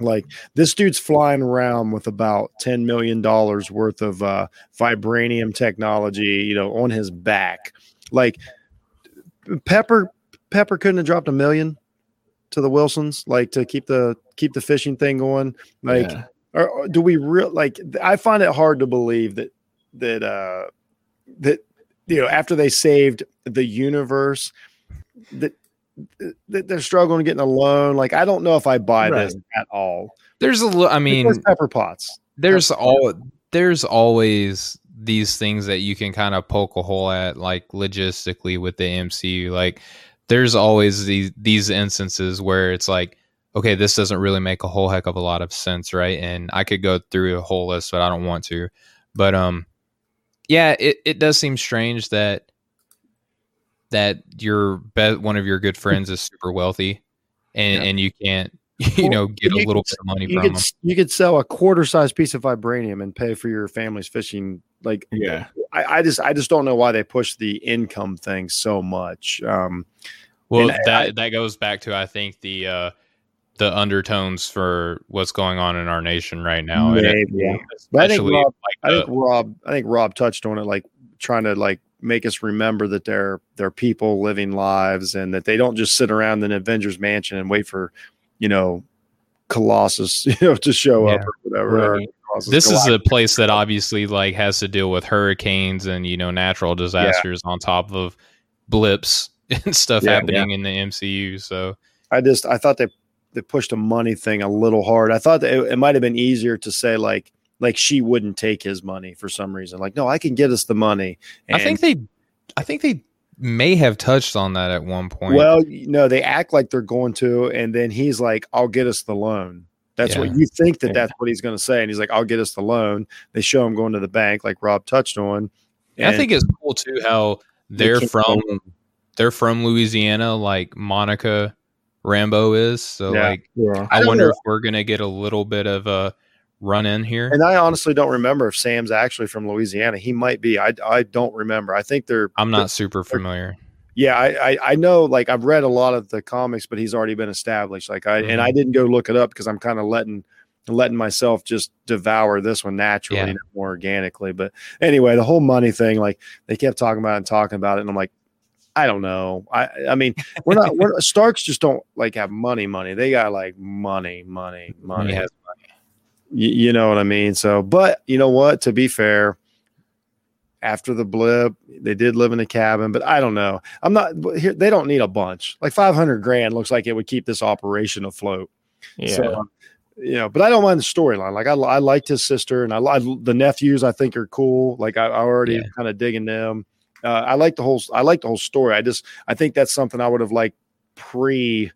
like this dude's flying around with about 10 million dollars worth of uh vibranium technology you know on his back like pepper pepper couldn't have dropped a million to the wilsons like to keep the keep the fishing thing going like Yeah. or, or do we real like i find it hard to believe that that uh that you know after they saved the universe that that they're struggling getting a loan like i don't know if i buy this at all. There's a little. I mean, Because Pepper Potts. There's all there's always these things that you can kind of poke a hole at like logistically with the MCU like there's always these these instances where it's like okay this doesn't really make a whole heck of a lot of sense right? And I could go through a whole list but I don't want to. But um yeah it it does seem strange that that your be- one of your good friends is super wealthy and Yeah. and you can't you Well, know get you a little could- bit of money you from could them you could sell a quarter size piece of vibranium and pay for your family's fishing like yeah I, I just i just don't know why they push the income thing so much um Well, that I- that goes back to I think the uh the undertones for what's going on in our nation right now. and it- Maybe. But I think Rob- like I think Rob, I think Rob touched on it, like trying to like make us remember that they're they're people living lives and that they don't just sit around in Avengers Mansion and wait for, you know, Colossus, you know, to show up or whatever. or Right. Colossus this is a place that obviously like has to deal with hurricanes and you know natural disasters on top of blips and stuff Yeah, happening in the MCU. So I just I thought they they pushed a money thing a little hard. I thought that it, it might have been easier to say like like she wouldn't take his money for some reason. Like, no, I can get us the money. I think they, I think they may have touched on that at one point. Well, you know, they act like they're going to, and then he's like, "I'll get us the loan." That's what you think that Yeah. that's what he's going to say, and he's like, "I'll get us the loan." They show him going to the bank, like Rob touched on. And I think it's cool too how they they're can't from own- they're from Louisiana, like Monica Rambeau is. So Yeah. like yeah I, I wonder know. if we're gonna get a little bit of a run in here. And I honestly don't remember if Sam's actually from Louisiana. He might be. I I don't remember. I think they're. I'm not super familiar. Yeah, I, I I know. Like I've read a lot of the comics, but he's already been established. Like I and I mm-hmm. didn't go look it up because I'm kind of letting letting myself just devour this one naturally, Yeah. more organically. But anyway, the whole money thing, like they kept talking about it and talking about it, and I'm like, I don't know. I I mean, we're not. We're Starks just don't like have money. Money. They got like money, money, money. Has You, you know what I mean? So, but you know what? To be fair, after the blip, they did live in a cabin, but I don't know. I'm not here. They don't need a bunch. Like 500 grand looks like it would keep this operation afloat. yeah So, you know, but I don't mind the storyline. Like I, I liked his sister and I like the nephews. I think are cool. Like I, I already Yeah. kind of digging them. Uh, I like the whole. I like the whole story. I just, I think that's something I would have liked pre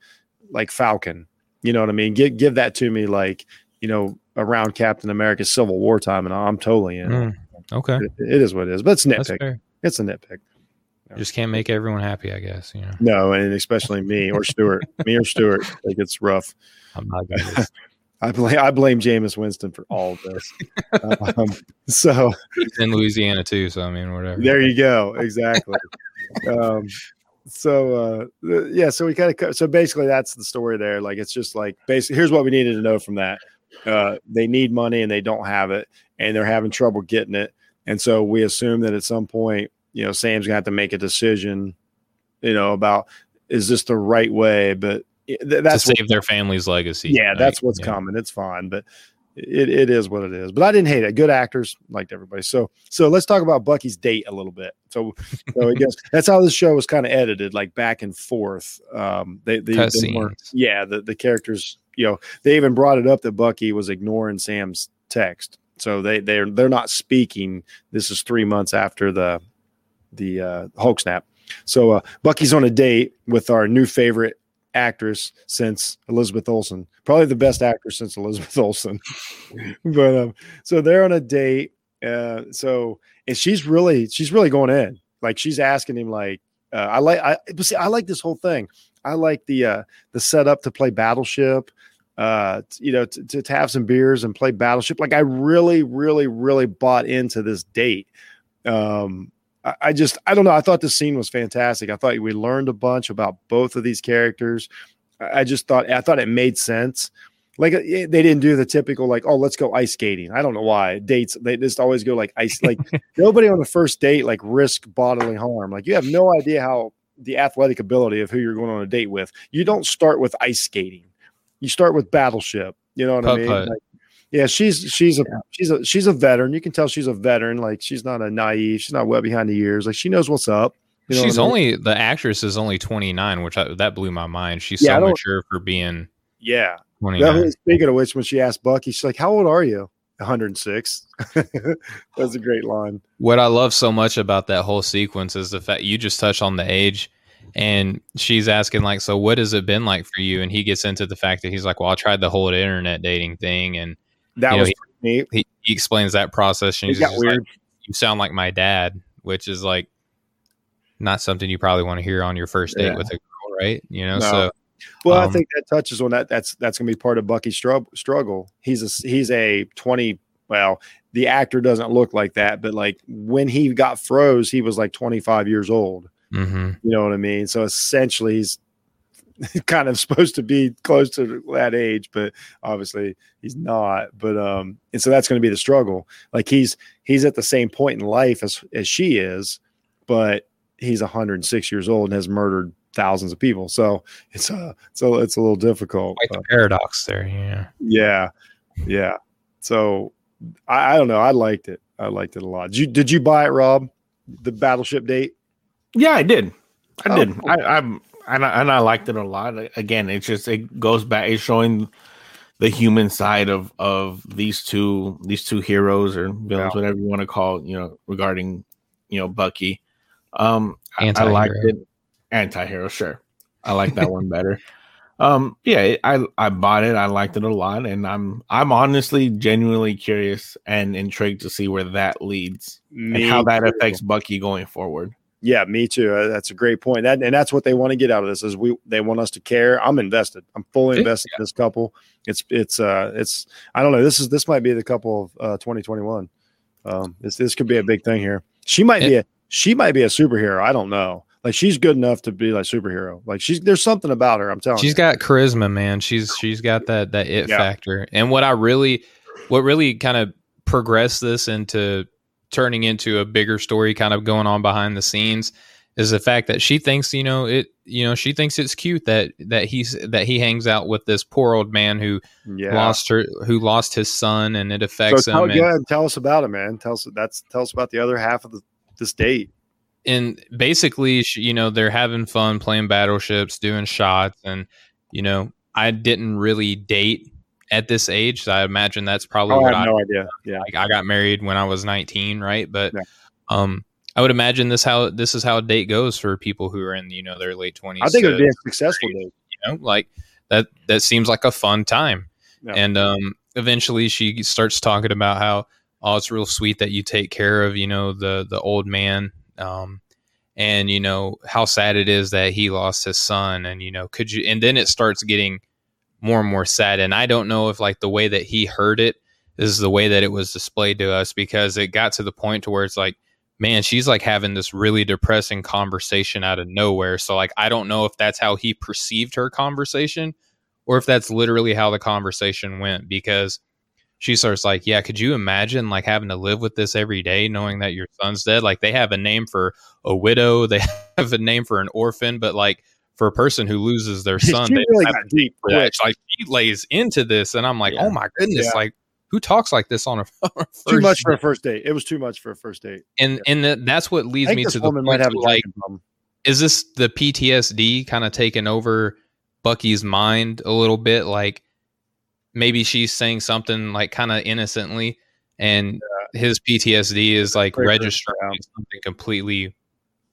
like Falcon. You know what I mean? Give give that to me like you know around Captain America Civil War time, and I'm totally in. Mm, okay, It, it is what it is, but it's nitpick. It's a nitpick. Just can't make everyone happy, I guess. You know, No, and especially me or Stewart, me or Stewart. Like it's rough. I'm not gonna. I blame I blame Jameis Winston for all of this. um, so He's in Louisiana too, so I mean, whatever. there you go. Exactly. um, so uh, yeah, so we kind of so basically that's the story there. Like it's just like basically here's what we needed to know from that. Uh, they need money and they don't have it, and they're having trouble getting it. And so we assume that at some point, you know, Sam's gonna have to make a decision, you know, about is this the right way? But th- that's to what- save their family's legacy. yeah, Like, that's what's yeah. coming. It's fine, but it, it is what it is. But I didn't hate it. Good actors, liked everybody. So so let's talk about Bucky's date a little bit. So so I guess that's how this show was kind of edited, like back and forth. Um, they they, they weren't- yeah, the the characters, you know, they even brought it up that Bucky was ignoring Sam's text. So they they're they're not speaking. This is three months after the the uh, Hulk snap. So uh, Bucky's on a date with our new favorite actress since Elizabeth Olsen, probably the best actress since Elizabeth Olsen. but um, so they're on a date. Uh, so and she's really she's really going in. Like she's asking him like uh, I like I but see I like this whole thing. I like the uh the setup to play Battleship. Uh, you know, to have some beers and play Battleship. Like I really, really, really bought into this date. Um, I, I just I don't know. I thought this scene was fantastic. I thought we learned a bunch about both of these characters. I I just thought I thought it made sense. Like uh, they didn't do the typical like oh let's go ice skating. I don't know why dates they just always go like ice like nobody on the first date like risk bodily harm. Like you have no idea how the athletic ability of who you're going on a date with. You don't start with ice skating. You start with battleship. You know what I mean? Like, yeah, she's she's a she's a she's a veteran. You can tell she's a veteran. Like she's not a naive. She's not wet behind the ears. Like she knows what's up. You know She's what I mean? only the actress is only 29, which I, that blew my mind. She's Yeah, so mature for being yeah. 29. That- speaking of which, when she asked Bucky, she's like, "How old are you?" 106. That's a great line. what I love so much about that whole sequence is the fact you just touched on the age and she's asking like so what has it been like for you and he gets into the fact that he's like well I tried the whole internet dating thing and That You know, was he- neat. he, he explains that process and he's like, weird. you sound like my dad which is like not something you probably want to hear on your first date Yeah. with a girl right you know No. so Well, I Um, think that touches on that. That's that's going to be part of Bucky's struggle. Struggle. He's a he's a twenty. Well, the actor doesn't look like that, but like when he got froze, he was like twenty five years old. mhm. You know what I mean? So essentially, he's kind of supposed to be close to that age, but obviously he's not. But um, and so that's going to be the struggle. Like he's he's at the same point in life as as she is, but he's 106 years old and has murdered thousands of people. So it's a so it's a little difficult. quite the Uh, paradox there yeah yeah, yeah. So I, I don't know. I liked it. I liked it a lot. Did you did you buy it, Rob? The battleship date? Yeah, I did. I Oh, did. cool. I, I'm and I, and I liked it a lot. Again, it just it goes back. It's showing the human side of of these two these two heroes or villains, Yeah. whatever you want to call. You know, regarding you know Bucky. Um, I, I liked it. Anti-hero, sure. I like that one better. Um, yeah, I I bought it. I liked it a lot, and I'm I'm honestly genuinely curious and intrigued to see where that leads and how that too. affects Bucky going forward. Yeah, me too. Uh, That's a great point. That and that's what they want to get out of this is we they want us to care. I'm invested. I'm fully Yeah. invested in this couple. It's it's uh it's I don't know. This is this might be the couple of uh 2021. Um this this could be a big thing here. She might be a she might be a superhero. I don't know. Like she's good enough to be like superhero. Like she's there's something about her. I'm telling She's you. got charisma, man. She's she's got that that it Yeah. factor. And what I really what really kind of progressed this into turning into a bigger story kind of going on behind the scenes is the fact that she thinks, you know, it you know, she thinks it's cute that that he's that he hangs out with this poor old man who yeah. lost her who lost his son and it so affects tell, him go and, ahead tell us about it, man. Tell us that's tell us about the other half of the, this date. and basically you know they're having fun playing battleships doing shots and you know i didn't really date at this age so i imagine that's probably Oh, what I i have no idea. Yeah. like i got married when i was 19 right but Yeah. um I would imagine this how this is how a date goes for people who are in you know their late twenties. I think it would be a successful date. you know like that that seems like a fun time. Yeah. And um, eventually she starts talking about how oh it's real sweet that you take care of you know the the old man um, and you know how sad it is that he lost his son and you know could you and then it starts getting more and more sad and i don't know if like the way that he heard it is the way that it was displayed to us because it got to the point to where it's like man she's like having this really depressing conversation out of nowhere. So like i don't know if that's how he perceived her conversation or if that's literally how the conversation went because she starts like yeah could you imagine like having to live with this every day knowing that your son's dead? Like they have a name for a widow they have a name for an orphan but like for a person who loses their son She they really have got deep. for quick. Like she lays into this and i'm like Yeah. oh my goodness Yeah. like who talks like this on a, on a Too much for date? a first date. It was too much for a first date. and and that, that's what leads me to the woman point might have like problem. is this the PTSD kind of taking over Bucky's mind a little bit? Like maybe she's saying something like kind of innocently, and his PTSD is like registering something completely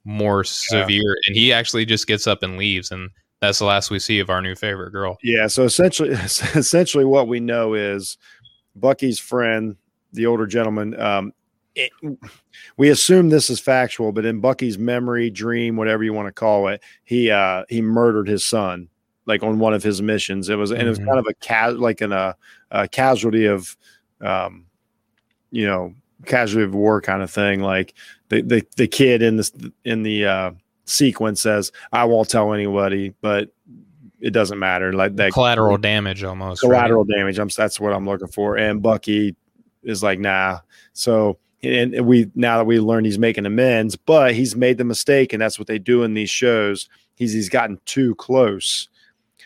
more severe, and he actually just gets up and leaves, and that's the last we see of our new favorite girl. Yeah. So essentially, essentially, what we know is Bucky's friend, the older gentleman. Um, it, we assume this is factual, but in Bucky's memory, dream, whatever you want to call it, he uh, he murdered his son, like on one of his missions. It was and it was Mhm. kind of a ca- like in a, a casualty of, um, you know, casualty of war kind of thing. Like the the the kid in this in the uh, sequence says, "I won't tell anybody," but it doesn't matter. Like that Collateral damage, almost. right? collateral damage. I'm that's what I'm looking for. And Bucky is like, nah. So and and we now that we learned he's making amends, but he's made the mistake, and that's what they do in these shows. He's he's gotten too close.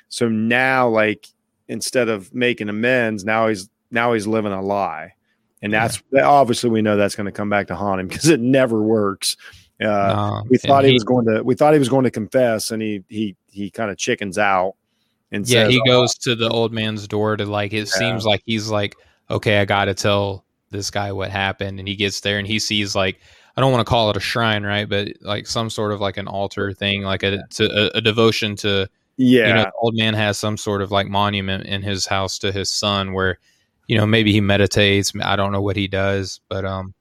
So now, like instead of making amends, now he's now he's living a lie, and that's obviously we know that's going to come back to haunt him because it never works. Uh, Um, we thought he, was going to we thought he was going to confess, and he he he kind of chickens out. And yeah says, he "Oh, goes to the old man's door to like it seems like he's like okay i gotta tell this guy what happened and he gets there and he sees like i don't want to call it a shrine right but like some sort of like an altar thing like a to a, a devotion to yeah, you know the old man has some sort of like monument in his house to his son where you know maybe he meditates i don't know what he does but um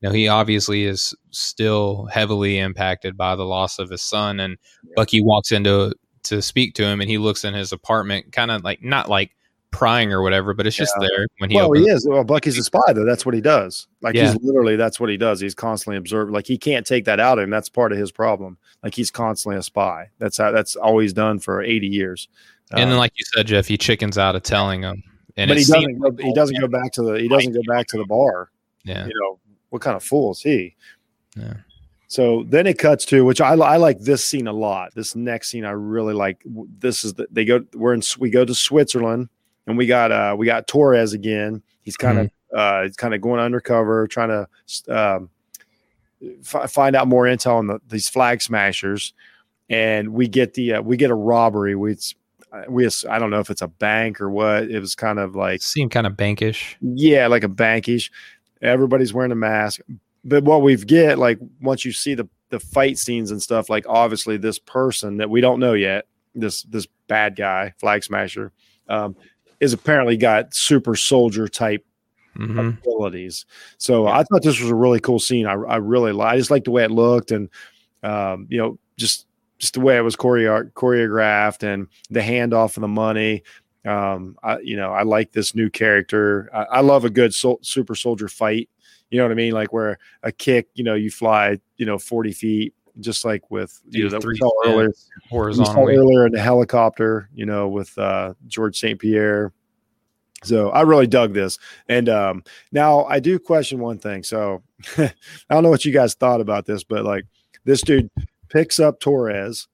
you know he obviously is still heavily impacted by the loss of his son and bucky walks into to speak to him and he looks in his apartment kind of like not like prying or whatever but it's just Yeah. there when he well, opens he is. Well, Bucky's a spy, though. That's what he does. Like Yeah. he's literally that's what he does. He's constantly observed. Like he can't take that out of him. That's part of his problem. Like he's constantly a spy. That's how. That's always done for eighty years. and then Um, like you said jeff he chickens out of telling him and but he doesn't. Go, he doesn't go back to the. He doesn't go back to the bar. yeah You know what kind of fool is he? Yeah. So then it cuts to which I, I like this scene a lot. This next scene I really like. This is the, they go. We're in. We go to Switzerland and we got uh we got Torres again. He's kind of uh he's kind of going undercover, trying to um, fi- find out more intel on the, these flag smashers. And we get the uh, we get a robbery. We we I don't know if it's a bank or what. It was kind of like seemed kind of bankish yeah, like a bankish. Everybody's wearing a mask. But what we've get, like once you see the the fight scenes and stuff, like obviously this person that we don't know yet, this this bad guy, flag smasher, um, is apparently got super soldier type hmm abilities. So I thought this was a really cool scene. I, I really like. I just like the way it looked, and um, you know, just just the way it was choreo- choreographed, and the handoff of the money. Um, I you know, I like this new character. I, I love a good sol- super soldier fight. You know what I mean? Like where a kick, you know, you fly, you know, forty feet, just like with you know that we three saw earlier. spins We saw earlier in the helicopter, you know, with uh, George St. Pierre. So I really dug this. And um, now I do question one thing. So I don't know what you guys thought about this, but like this dude picks up Torres.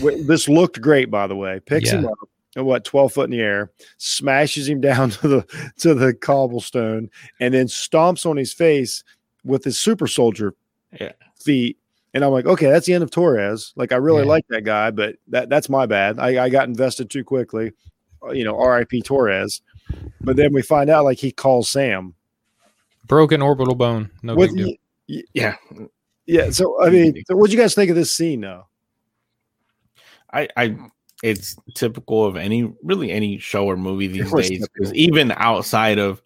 This looked great, by the way. Picks him up at what 12 foot in the air, smashes him down to the to the cobblestone, and then stomps on his face with his super soldier Yeah. feet. And I'm like, okay, that's the end of Torres. Like, I really Yeah. like that guy, but that that's my bad. I, I got invested too quickly. Uh, You know, R.I.P. Torres. But then we find out like he calls Sam. broken orbital bone no With big deal Yeah. Yeah. So I mean, so what'd you guys think of this scene though? I, I it's typical of any really any show or movie these days because even outside of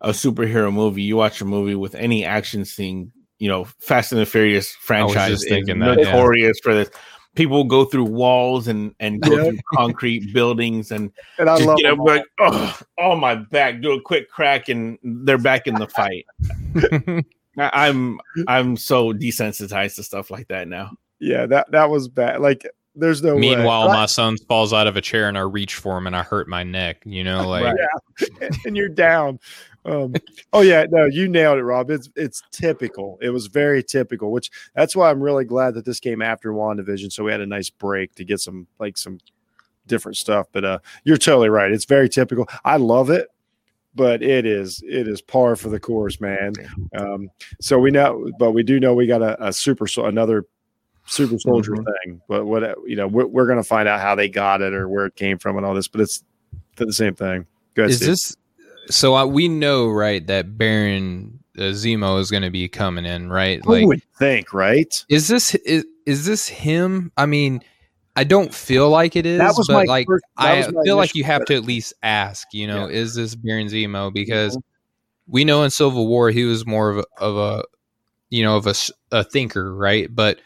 a superhero movie, you watch a movie with any action scene, you know, Fast and the Furious franchise is thinking that, yeah. notorious for this. People go through walls and and go through concrete buildings and And I just love get up like, oh, oh my back, do a quick crack and they're back in the fight. I, I'm I'm so desensitized to stuff like that now. Yeah, that that was bad. Like, there's no. way. Meanwhile, I- my son falls out of a chair and I reach for him and I hurt my neck. You know, like Right. and you're down. Um, oh yeah, no, you nailed it, Rob. It's it's typical. It was very typical, which that's why I'm really glad that this came after WandaVision, so we had a nice break to get some like some different stuff. But uh, you're totally right. It's very typical. I love it, but it is it is par for the course, man. Um, so we know, but we do know we got a, a super another super soldier Mhm. thing. But what you know, we're, we're gonna find out how they got it or where it came from and all this. But it's the same thing. Go ahead, is Steve. this so uh, we know right that baron uh, zemo is going to be coming in right Who would think, right? is this is, is this him i mean i don't feel like it is That was but like first- i was feel like you have to at least ask you know is this baron zemo because Mhm. we know in civil war he was more of a, of a you know of a, a thinker right but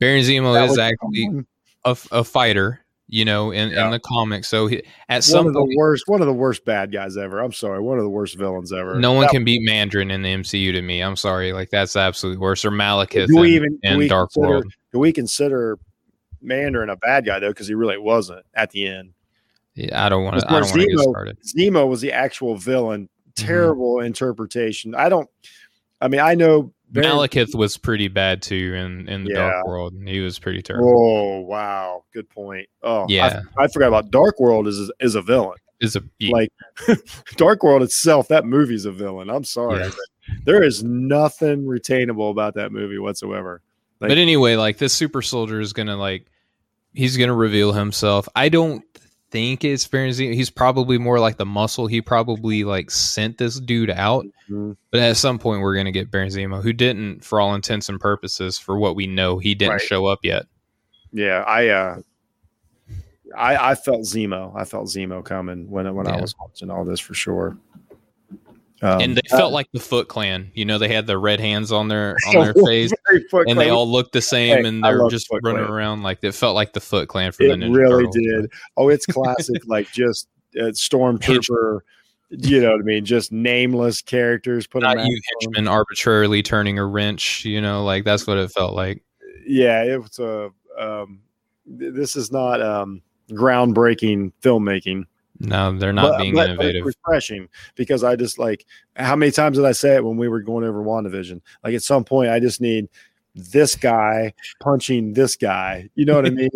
baron zemo That is actually a, a, fighter you know in, Yeah. in the comics so he, at some of the point worst, one of the worst bad guys ever. I'm sorry, one of the worst villains ever. no one That- can beat Mandarin in the MCU to me. I'm sorry, like that's absolutely worse. Or Malekith Do we in, even- do in we Dark consider- World. Do we consider Mandarin a bad guy though? Because he really wasn't at the end. Yeah, I don't want to. I don't want to get Zemo- started. Zemo was the actual villain. Mm-hmm. Terrible interpretation. I don't. I mean, I know. Baron- Malekith was pretty bad too in in the Yeah. Dark World. He was pretty terrible. Oh wow, good point. Oh Yeah. I, I forgot about Dark World is is a villain. Is a Like Dark World itself, that movie's a villain. I'm sorry, Yeah. there is nothing retainable about that movie whatsoever. like- but anyway, like this super soldier is gonna like he's gonna reveal himself. I don't think it's Baron He's probably more like the muscle. He probably like sent this dude out. Mhm. But at some point, we're gonna get Baron who didn't, for all intents and purposes, for what we know, he didn't Right. show up yet. Yeah, I uh I I felt Zemo. I felt Zemo coming when when I was watching all this for sure. Um, and they uh, felt like the Foot Clan. You know, they had the red hands on their on their face, and they all looked the same, Hey, and they're just Foot running Clan. around like it felt like the Foot Clan from it the Ninja really Turtles. did. Oh, it's classic, like just uh, stormtrooper. you know what I mean? Just nameless characters. Put Not you henchman arbitrarily turning a wrench. You know, like that's what it felt like. Yeah, it was a. Um, th- this is not um, groundbreaking filmmaking. No, they're not but- being but- innovative. refreshing because I just like how many times did I say it when we were going over WandaVision? Like at some point, I just need this guy punching this guy. You know what I mean?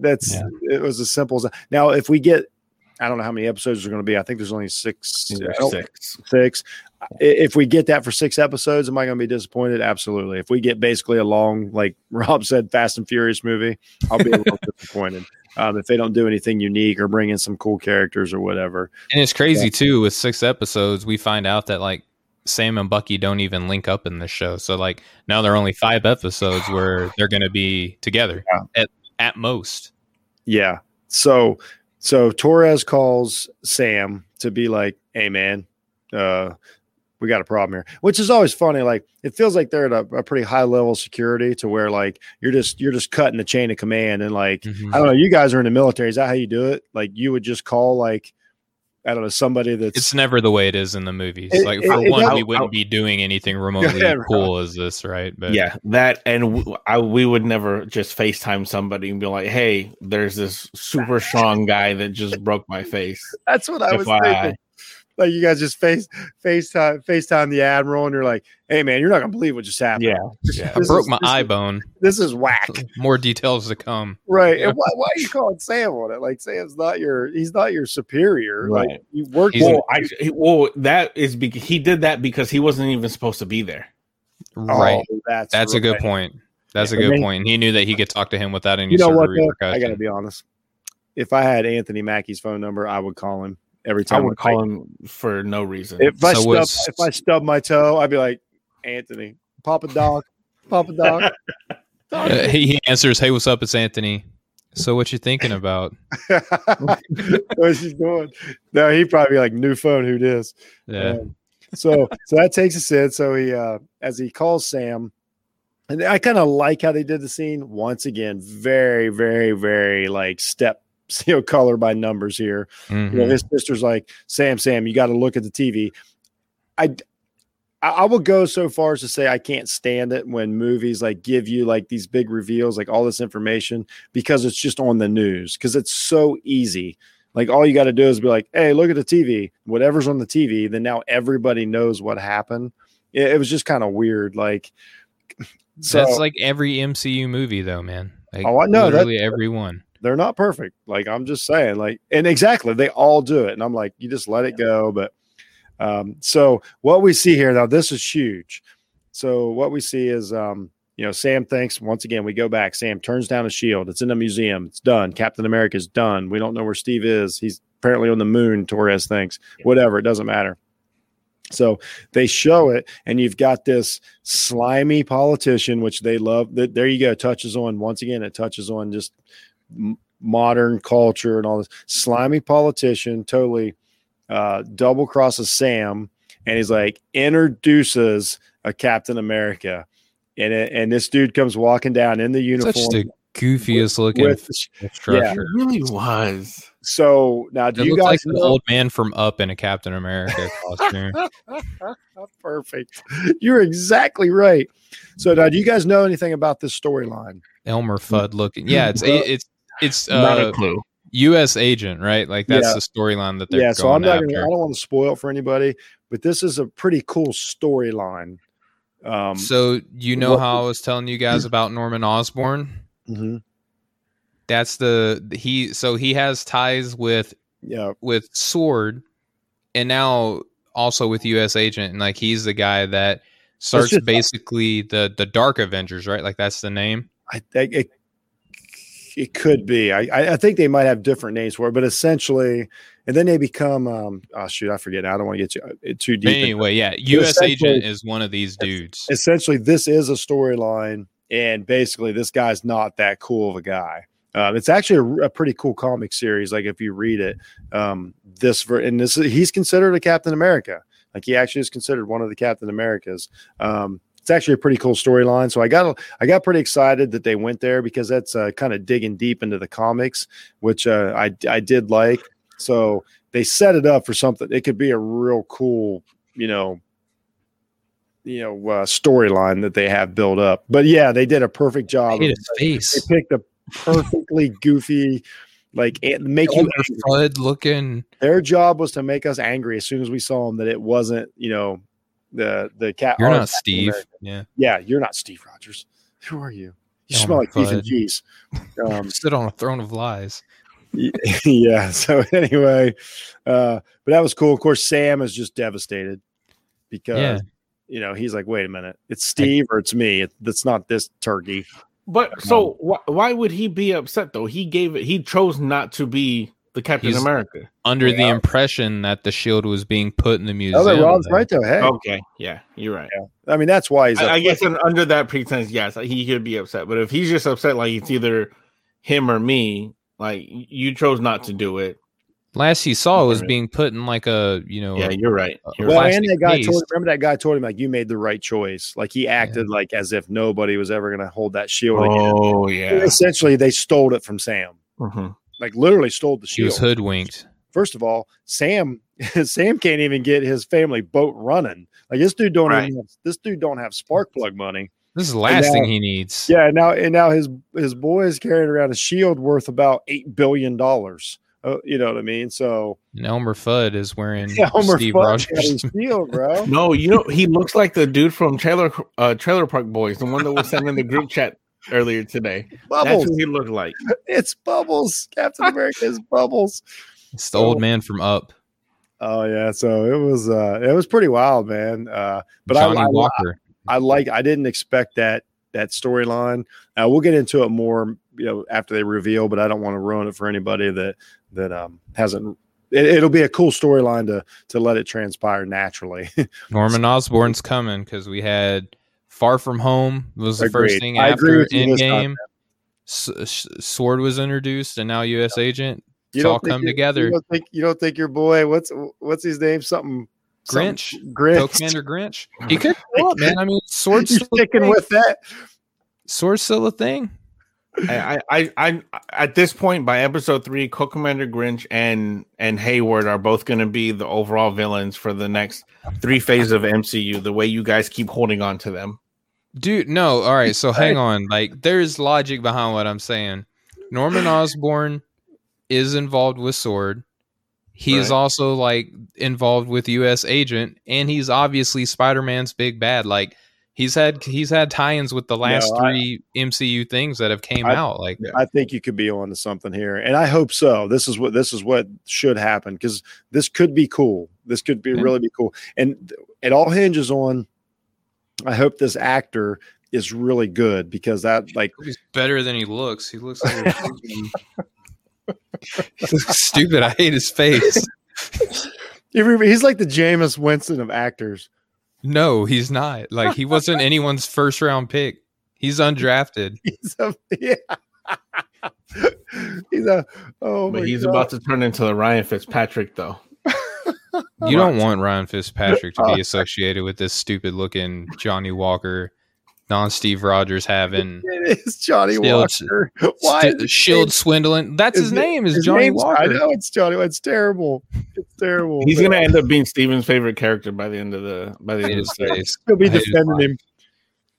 That's Yeah. it was as simple as now. If we get, I don't know how many episodes there's going to be. I think there's only six. Six. Six. If we get that for six episodes, am I going to be disappointed? Absolutely. If we get basically a long, like Rob said, Fast and Furious movie, I'll be a little disappointed. Um, if they don't do anything unique or bring in some cool characters or whatever. And it's crazy too. With six episodes, we find out that like Sam and Bucky don't even link up in the show. So like now there are only five episodes where they're going to be together at at most. Yeah. So so Torres calls Sam to be like, "Hey man, uh we got a problem here." Which is always funny like it feels like they're at a, a pretty high level of security to where like you're just you're just cutting the chain of command and like Mhm. I don't know, you guys are in the military, is that how you do it? Like you would just call like I don't know, somebody that's It's never the way it is in the movies. It- like for it one, does- we wouldn't be doing anything remotely Yeah, cool as this, right? But Yeah, that and w- I, we would never just FaceTime somebody and be like, "Hey, there's this super strong guy that just broke my face." that's what I was FYI. thinking. Like you guys just face FaceTime FaceTime the admiral and you're like, hey man, you're not gonna believe what just happened. Yeah, yeah. I broke is- my this eye bone. This is whack. More details to come. Right. Yeah. And why, why are you calling Sam on it? Like Sam's not your he's not your superior. Like Right. you work Well, I well that is because he did that because he wasn't even supposed to be there. Oh, right. Oh, that's That's a good point. That's a good I mean- point. He knew that he could talk to him without any You know sort what? of Though? I gotta be honest. If I had Anthony Mackie's phone number, I would call him every time. I would call him for no reason. If I So stub, was- if I stub my toe, I'd be like, Anthony, Papa Doc, Papa Doc. Uh, he, he answers, "Hey, what's up? It's Anthony. So what you thinking about?" What's he doing? No, he probably like new phone. Who this? Yeah, Um, so so that takes us in. So he uh as he calls Sam, and I kind of like how they did the scene. Once again, very, very, very like step you know color by numbers here. Mhm. You know, his sister's like, Sam, Sam, you got to look at the TV. I, I will go so far as to say I can't stand it when movies like give you like these big reveals, like all this information, because it's just on the news, because it's so easy. Like all you got to do is be like, hey, look at the TV. Whatever's on the TV, then now everybody knows what happened. It, it was just kind of weird. Like, so that's like every MCU movie, though, man. Like, Oh, I know, literally every one. They're not perfect. Like I'm just saying, like, and exactly, they all do it, and I'm like, you just let it go. But um, so what we see here now, this is huge. So what we see is, um, you know, Sam thinks once again we go back. Sam turns down a shield. It's in a museum. It's done. Captain America's done. We don't know where Steve is. He's apparently on the moon. Torres thinks. Whatever. It doesn't matter. So they show it, and you've got this slimy politician, which they love. That there you go. Touches on once again. It touches on just modern culture and all this slimy politician totally uh double crosses sam and he's like introduces a captain america and it, and this dude comes walking down in the uniform Such the goofiest looking with- structure. It really was. so now do It you guys like the know- old man from Up in a Captain America costume. perfect you're exactly right so now do you guys know anything about this storyline Elmer Fudd looking. Yeah, it's Well, it's it's Not uh, a clue. U.S. agent, right? Like that's Yeah. the storyline that they're yeah so i'm not gonna i don't want to spoil it for anybody but this is a pretty cool storyline um so you know what- how I was telling you guys about Norman Osborn? mhm. That's the he. So he has ties with yeah with Sword, and now also with U.S. Agent, and like he's the guy that starts just- basically the the Dark Avengers, right? Like that's the name. I think it, it could be. I, I I think they might have different names for it, but essentially, and then they become. Um, oh shoot, I forget. I don't want to get you uh, too deep. Anyway, yeah, U.S. Agent is one of these dudes. essentially this is a storyline and basically this guy's not that cool of a guy um, it's actually a, a pretty cool comic series like if you read it um, this ver- and this is, he's considered a captain america like he actually is considered one of the captain americas um, it's actually a pretty cool storyline so i got i got pretty excited that they went there because that's uh, kind of digging deep into the comics which uh, I, I did like so they set it up for something it could be a real cool you know you know uh, storyline that they have built up. But yeah, they did a perfect job. of- his They picked a perfectly goofy, like make you. Angry. Looking. Their job was to make us angry as soon as we saw them that it wasn't you know the the cat. You're not Steve. America. Yeah, Yeah, you're not Steve Rogers. Who are you? You Elmer smell like beef and cheese. Um, sit on a throne of lies. yeah. So anyway, uh, but that was cool. Of course, Sam is just devastated because Yeah. you know he's like, wait a minute, it's Steve or it's me. It, it's not this turkey. But so wh- why would he be upset though? He gave it. He chose not to be the Captain He's- America. Under the impression that the shield was being put in the museum. Oh, that Rob's right though. Hey, Okay, yeah, you're right. I mean that's why he's. I, I guess un- under that pretense, yes, he could be upset. But if he's just upset, like it's either him or me, like you chose not to do it. Last he saw was Right. being put in like a you know Yeah, you're right. You're well, and that guy case. told remember that guy told him like you made the right choice. Like he acted like as if nobody was ever going to hold that shield. again. Oh yeah. Essentially, they stole it from Sam. Mhm. Like literally stole the shield. he was hoodwinked. First of all, Sam Sam can't even get his family boat running. Like this dude don't Right. have, this dude don't have spark plug money. This is the last now- thing he needs. Yeah, now and now his his boy is carrying around a shield worth about eight billion dollars. Uh, you know what I mean? So And Elmer Fudd is wearing yeah, Homer Steve Fudd Rogers. his shield, bro. No, you know he looks like the dude from Trailer uh, Trailer Park Boys, the one that was sent in the group chat earlier today. That's Bubbles. who he looked like. It's Bubbles. Captain America is Bubbles. It's the old man from Up, Oh yeah, so it was uh it was pretty wild, man. Uh but I, Johnny I, Walker. I like I didn't expect that that storyline. Uh, we'll get into it more, you know, after they reveal, but I don't want to ruin it for anybody that that um hasn't it'll be a cool storyline to to let it transpire naturally. Norman Osborn's coming because we had Far From Home was the first thing I after with you Endgame. S- S- Sword was introduced, and now U.S. Agent. You It's don't all come your- together. You don't think you don't think your boy what's what's his name? Something something- Grinch, Grinch, Commander Grinch. He could show up, man. I mean, Sword's You sticking with that? Sword's still a thing. I, I, I, I, at this point, by episode three, Co Commander Grinch and and Hayward are both going to be the overall villains for the next three phases of MCU. The way you guys keep holding on to them. Dude, no. All right, so hang on. Like, there's logic behind what I'm saying. Norman Osborn is involved with Sword. He is also like involved with U.S. Agent, and he's obviously Spider-Man's big bad. Like, he's had he's had tie-ins with the last No, I- three MCU things that have came I- out. Like, I think you could be on to something here, and I hope so. This is what this is what should happen because this could be cool. This could be Yeah. really be cool, and it all hinges on. I hope this actor is really good because that like he's better than he looks. He looks like a he looks stupid. I hate his face. he's like the Jameis Winston of actors. No, he's not. Like, he wasn't anyone's first round pick. He's undrafted. He's a yeah. he's a oh my But he's God. about to turn into the Ryan Fitzpatrick, though. You don't want Ryan Fitzpatrick to Uh, be associated with this stupid looking Johnny Walker, non Steve Rogers having It is Johnny Still- Walker. Why st- is it- shield swindling. That's his, na- name is his Johnny Walker. I know it's Johnny. It's terrible. It's terrible. He's gonna end up being Steven's favorite character by the end of the by the end of the series. He'll be I hate his defending him.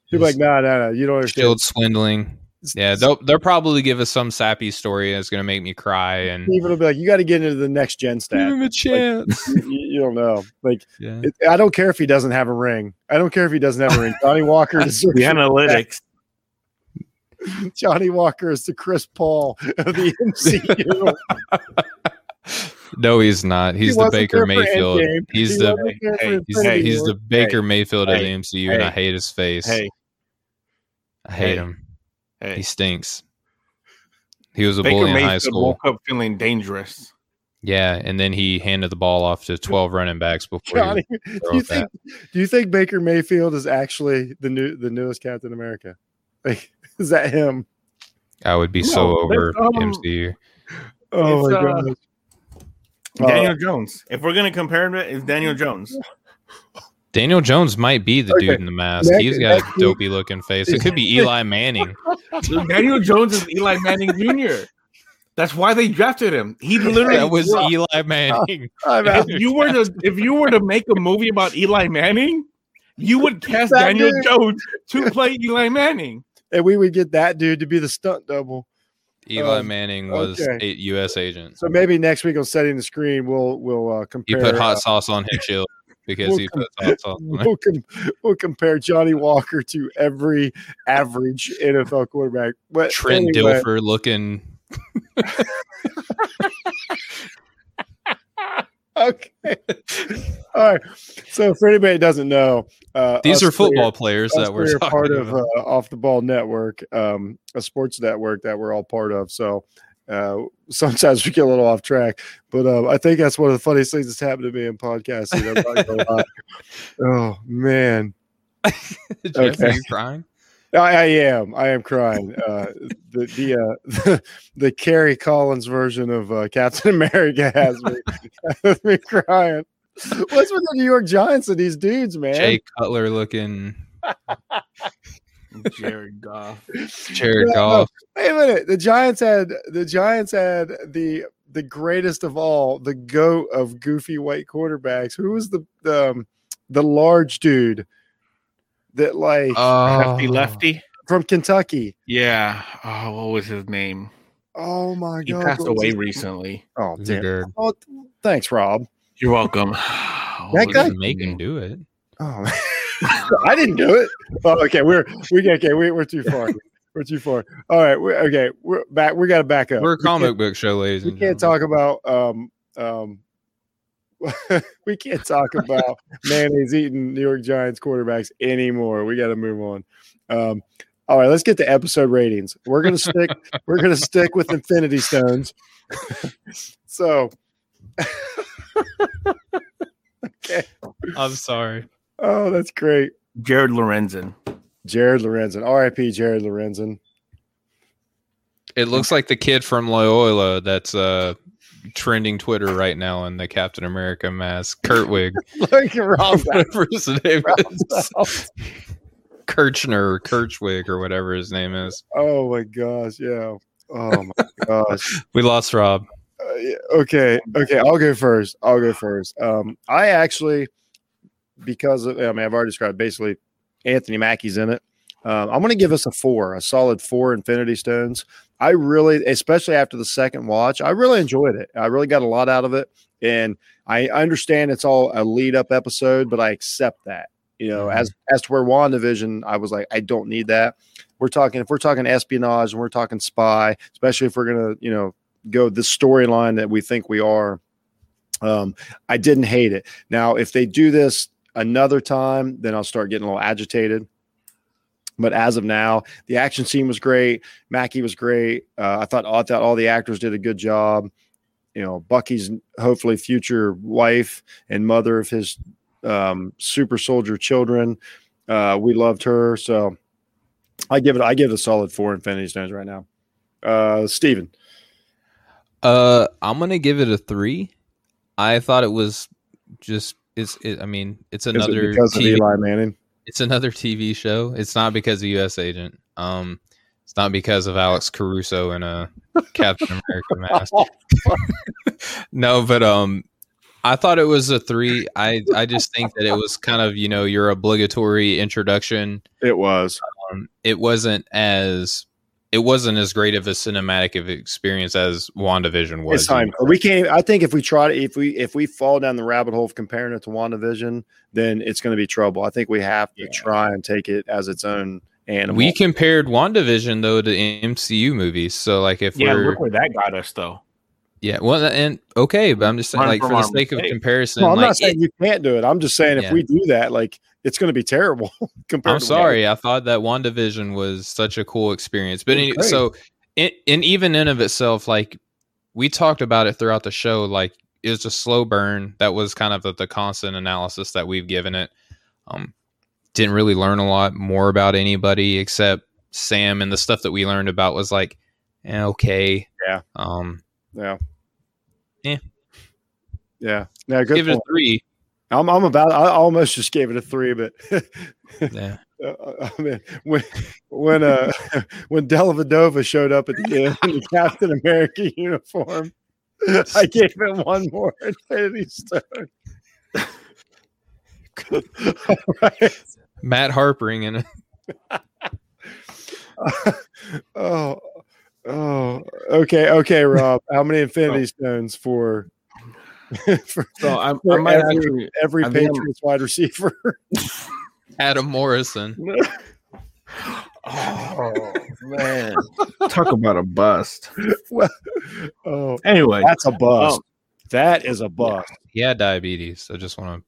He'll be like, no, no, no. You don't understand. Shield swindling. Yeah, they'll they'll probably give us some sappy story that's gonna make me cry and Steven will be like, you got to get into the next gen give stat. him a chance. you, you don't know. Like, yeah. it, I don't care if he doesn't have a ring. I don't care if he doesn't have a ring. Johnny Walker deserves The analytics. Johnny Walker is the Chris Paul of the MCU. No, he's not. He's He the Baker Mayfield. He's He the wasn't there for hey, he's, Infinity he's the Baker Mayfield of the Hey, MCU, and I hate his face. Hey, I hate hey, him. Hey. He stinks. He was a Baker bully in high school. woke up feeling dangerous. Yeah, and then he handed the ball off to twelve running backs before. Johnny, He, do you it back. think do you think Baker Mayfield is actually the new the newest Captain America? Like, is that him? I would be so over um, MCU. Oh my uh, god. Daniel Jones. If we're gonna compare him, it's Daniel Jones. Daniel Jones might be the Okay. dude in the mask. Next- He's got next a week- dopey looking face. It could be Eli Manning. Daniel Jones is Eli Manning Jr. That's why they drafted him. He literally That was grew up- Eli Manning. I'm if you were to if you were to make a movie about Eli Manning, you would cast That Daniel dude. Jones to play Eli Manning. and we would get that dude to be the stunt double. Eli Um, Manning was okay. a U.S. agent. So maybe next week on setting the screen, we'll we'll uh, He compare. put hot uh, sauce on his shield because we'll he com- we'll, com- we'll compare Johnny Walker to every average NFL quarterback. But Trent anyway, Dilfer looking. Okay. All right. So for anybody that doesn't know, uh, These are three football players that we're three part of uh, Off the Ball Network, um, a sports network that we're all part of. So uh, sometimes we get a little off track, but um, I think that's one of the funniest things that's happened to me in podcasting. I'm not gonna lie. oh man, Jeff, are you crying? I, I am. I am crying. Uh, the the, uh, the the Kerry Collins version of uh, Captain America has me, has me crying. What's with the New York Giants and these dudes, man? Jay Cutler looking. Jared Goff. Jared No, Goff. Wait a minute. The Giants had the Giants had the the greatest of all, the goat of goofy white quarterbacks. Who was the the, um, the large dude that like Lefty Oh, lefty. from Kentucky? Yeah. Oh, what was his name? Oh my He god. passed away his recently. Oh He's damn. good. Oh, thanks, Rob. You're welcome. That What guy- Make him do it. Oh, I didn't do it. Oh, okay, we're we okay. We, we're too far. We're too far. All right. We're, okay, we're back. We got to back up. We're a comic book show, ladies we can't talk about um um we can't talk about mayonnaise eating New York Giants quarterbacks anymore. We got to move on. Um, all right, let's get to episode ratings. We're gonna stick. we're gonna stick with Infinity Stones. so, okay. I'm sorry. Oh, that's great. Jared Lorenzen. Jared Lorenzen. R.I.P. Jared Lorenzen. It looks like the kid from Loyola that's uh trending Twitter right now in the Captain America mask. Kurtwig. Look at Rob. whatever his name is. Kirchner or Kirchwig or whatever his name is. oh my gosh. Yeah. Oh my gosh. We lost Rob. Uh, yeah, okay. Okay. I'll go first. I'll go first. Um, I actually, because of, I mean, I've already described basically Anthony Mackie's in it. Um, I'm going to give us a four, a solid four Infinity Stones. I really, especially after the second watch, I really enjoyed it. I really got a lot out of it. And I understand it's all a lead up episode, but I accept that. You know, as as to where WandaVision, I was like, I don't need that. We're talking if we're talking espionage and we're talking spy, especially if we're gonna, you know, go the storyline that we think we are. Um, I didn't hate it. Now, if they do this another time, then I'll start getting a little agitated. But as of now, the action scene was great. Mackie was great. Uh, I thought I thought all the actors did a good job. You know, Bucky's hopefully future wife and mother of his um, super soldier children. Uh, we loved her, so I give it. I give it a solid four Infinity Stones right now. Uh, Steven. Uh, I'm gonna give it a three. I thought it was just it's. It, I mean, it's Is it another because of TV, Eli Manning. it's another TV show. It's not because of U.S. Agent. Um, it's not because of Alex Caruso in a Captain America mask. no, but um, I thought it was a three. I I just think that it was kind of you know your obligatory introduction. It was. Um, it wasn't as it wasn't as great of a cinematic of experience as WandaVision was. It's time. We can't. I think if we try to, if we if we fall down the rabbit hole of comparing it to WandaVision, then it's going to be trouble. I think we have to Yeah. try and take it as its own animal. We compared WandaVision though to MCU movies. So like if Yeah, we're look where that got us though. yeah, well and okay, but I'm just saying Learn like for the our sake of comparison, no, I'm like not saying it- you can't do it. I'm just saying if Yeah. we do that, like it's going to be terrible. compared. I'm sorry, I thought that WandaVision was such a cool experience. But any, so it, and even in of itself, like we talked about it throughout the show, like it was a slow burn. That was kind of the, the constant analysis that we've given it. Um, didn't really learn a lot more about anybody except Sam, and the stuff that we learned about was like, eh, okay, Yeah. Um, Yeah. Yeah. Yeah. Yeah. Good. give it a three. I'm. I'm about. I almost just gave it a three, but. Yeah. Uh, I mean, when when uh when Delavadova showed up at the end in the Captain America uniform, I gave it one more Infinity Stone. Right. Matt Harpering and oh, oh, okay, okay, Rob. How many Infinity Stones for for, So I, I for might every, actually. every I think Patriots wide receiver? Adam Morrison. Oh man, talk about a bust. oh, Anyway, that's a bust. Oh. That is a bust. He had diabetes. I just want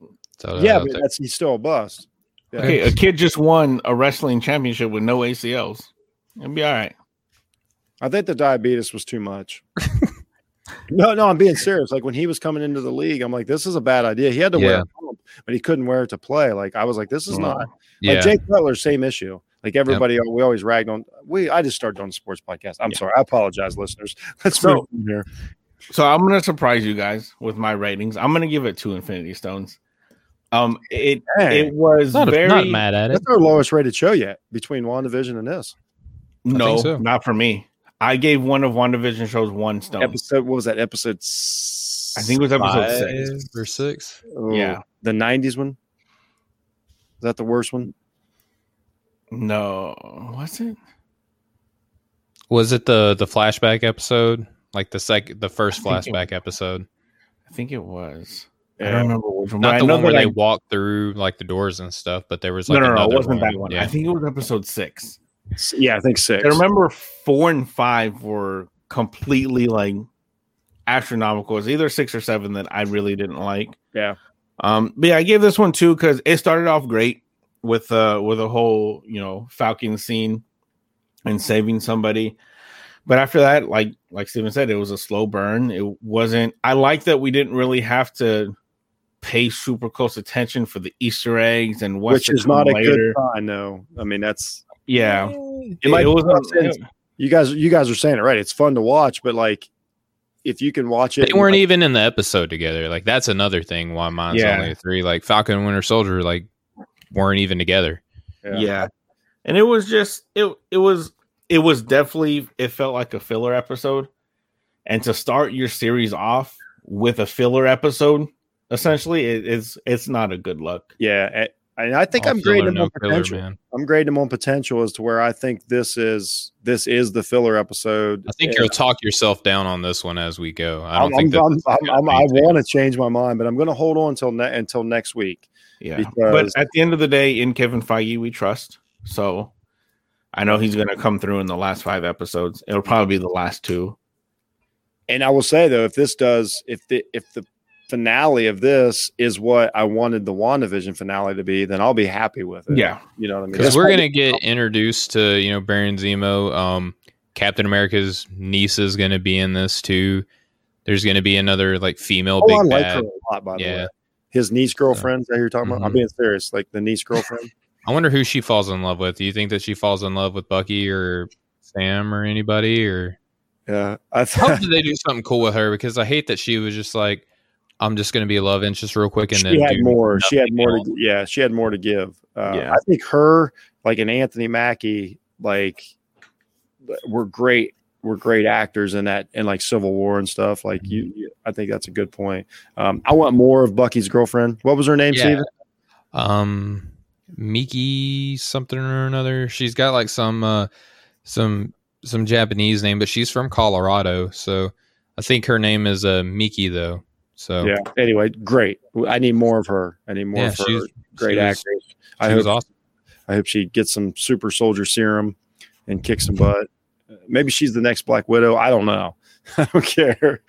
to throw Yeah, but that's he's still a bust. Yeah. okay, a kid just won a wrestling championship with no ACLs. It'll be all right. I think the diabetes was too much. No, no, I'm being serious. Like when he was coming into the league, I'm like, this is a bad idea. He had to wear Yeah. a pump, but he couldn't wear it to play. Like I was like, this is not like yeah. Jay Cutler, same issue. Like everybody, we always rag on. We I just started on a sports podcast. I'm Yeah. sorry. I apologize, listeners. Let's So- move here. So I'm gonna surprise you guys with my ratings. I'm gonna give it two Infinity Stones. Um, it Hey, it was not, very not mad at it. that's our lowest rated show yet between WandaVision and this no, so. not for me. I gave one of WandaVision shows one stone. episode. What was that episode? s- I think it was episode six. Or six. oh, yeah. the '90s one. Is that the worst one? No, was it? Was it the the flashback episode? Like the sec the first I think it- flashback episode? I think it was. I don't remember which one. Not the one where they I- walked through like the doors and stuff, but there was no, like no, no, another it wasn't that one. Yeah. I think it was episode six. Yeah, I think six. I remember four and five were completely like astronomical. It was either six or seven that I really didn't like. Yeah. Um, but yeah, I gave this one two because it started off great with uh with a whole you know Falcon scene and saving somebody. But after that, like like Steven said, it was a slow burn. It wasn't I like that we didn't really have to pay super close attention for the Easter eggs and what's which is not a later. good sign, though. I mean, that's Yeah, it might was be uh, tough you guys. You guys are saying it right. It's fun to watch, but like, if you can watch it, They weren't even in the episode together. Like that's another thing why mine's Yeah. only a three. Like Falcon and Winter Soldier, like weren't even together. yeah. and it was just it it was it was definitely it felt like a filler episode and to start your series off with a filler episode essentially it, it's it's not a good look yeah. And- And I think All I'm grading them no on potential. man. I'm grading them on potential as to where I think this is. This is the filler episode. I think And you'll talk yourself down on this one as we go. I don't think I'm, that I'm, I'm, I'm, I want to change my mind, but I'm going to hold on until ne- until next week. yeah Because- but at the end of the day in kevin feige we trust so i know he's going to come through in the last five episodes it'll probably be the last two And I will say though, if this does, if the if the finale of this is what I wanted the WandaVision finale to be, then I'll be happy with it. yeah you know what I mean. because we're gonna get introduced to you know Baron Zemo. Um, Captain America's niece is gonna be in this too. There's gonna be another like female Oh, big I like bad. her a lot, by the Yeah. way. His niece girlfriend that you're talking about. I'm Mhm. being serious, like the niece girlfriend. I wonder who she falls in love with. Do you think that she falls in love with Bucky or Sam or anybody? Or yeah, I I hope thought they do something cool with her because I hate that she was just like, I'm just gonna be a love interest real quick and she then had more. She had more. To, yeah, she had more to give. Uh, Yeah. I think her, like an Anthony Mackie, like were great. Were great actors in that, in like Civil War and stuff. Like you, Mm-hmm. you I think that's a good point. Um, I want more of Bucky's girlfriend. What was her name, Yeah. Steven? um Miki something or another. She's got like some uh some some Japanese name, but she's from Colorado. So I think her name is uh Miki though. So Yeah. Anyway, great. I need more of her. I need more Yeah, of her. Great actress. She I was hope. awesome. I hope she gets some super soldier serum and kicks some butt. Maybe she's the next Black Widow. I don't know. I don't care.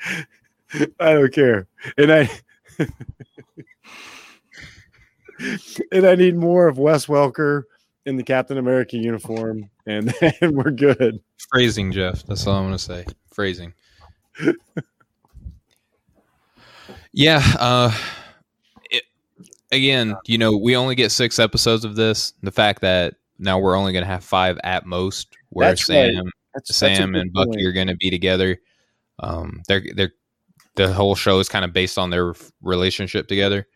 I don't care. And I and I need more of Wes Welker in the Captain America uniform, and then we're good. Phrasing, Jeff. That's all I'm gonna say. Phrasing. Yeah. Uh it, again, you know, we only get six episodes of this. The fact that now we're only gonna have five at most, where That's. Sam That's, that's Sam good and Bucky point. are going to be together. Um, they're they're the whole show is kind of based on their relationship together.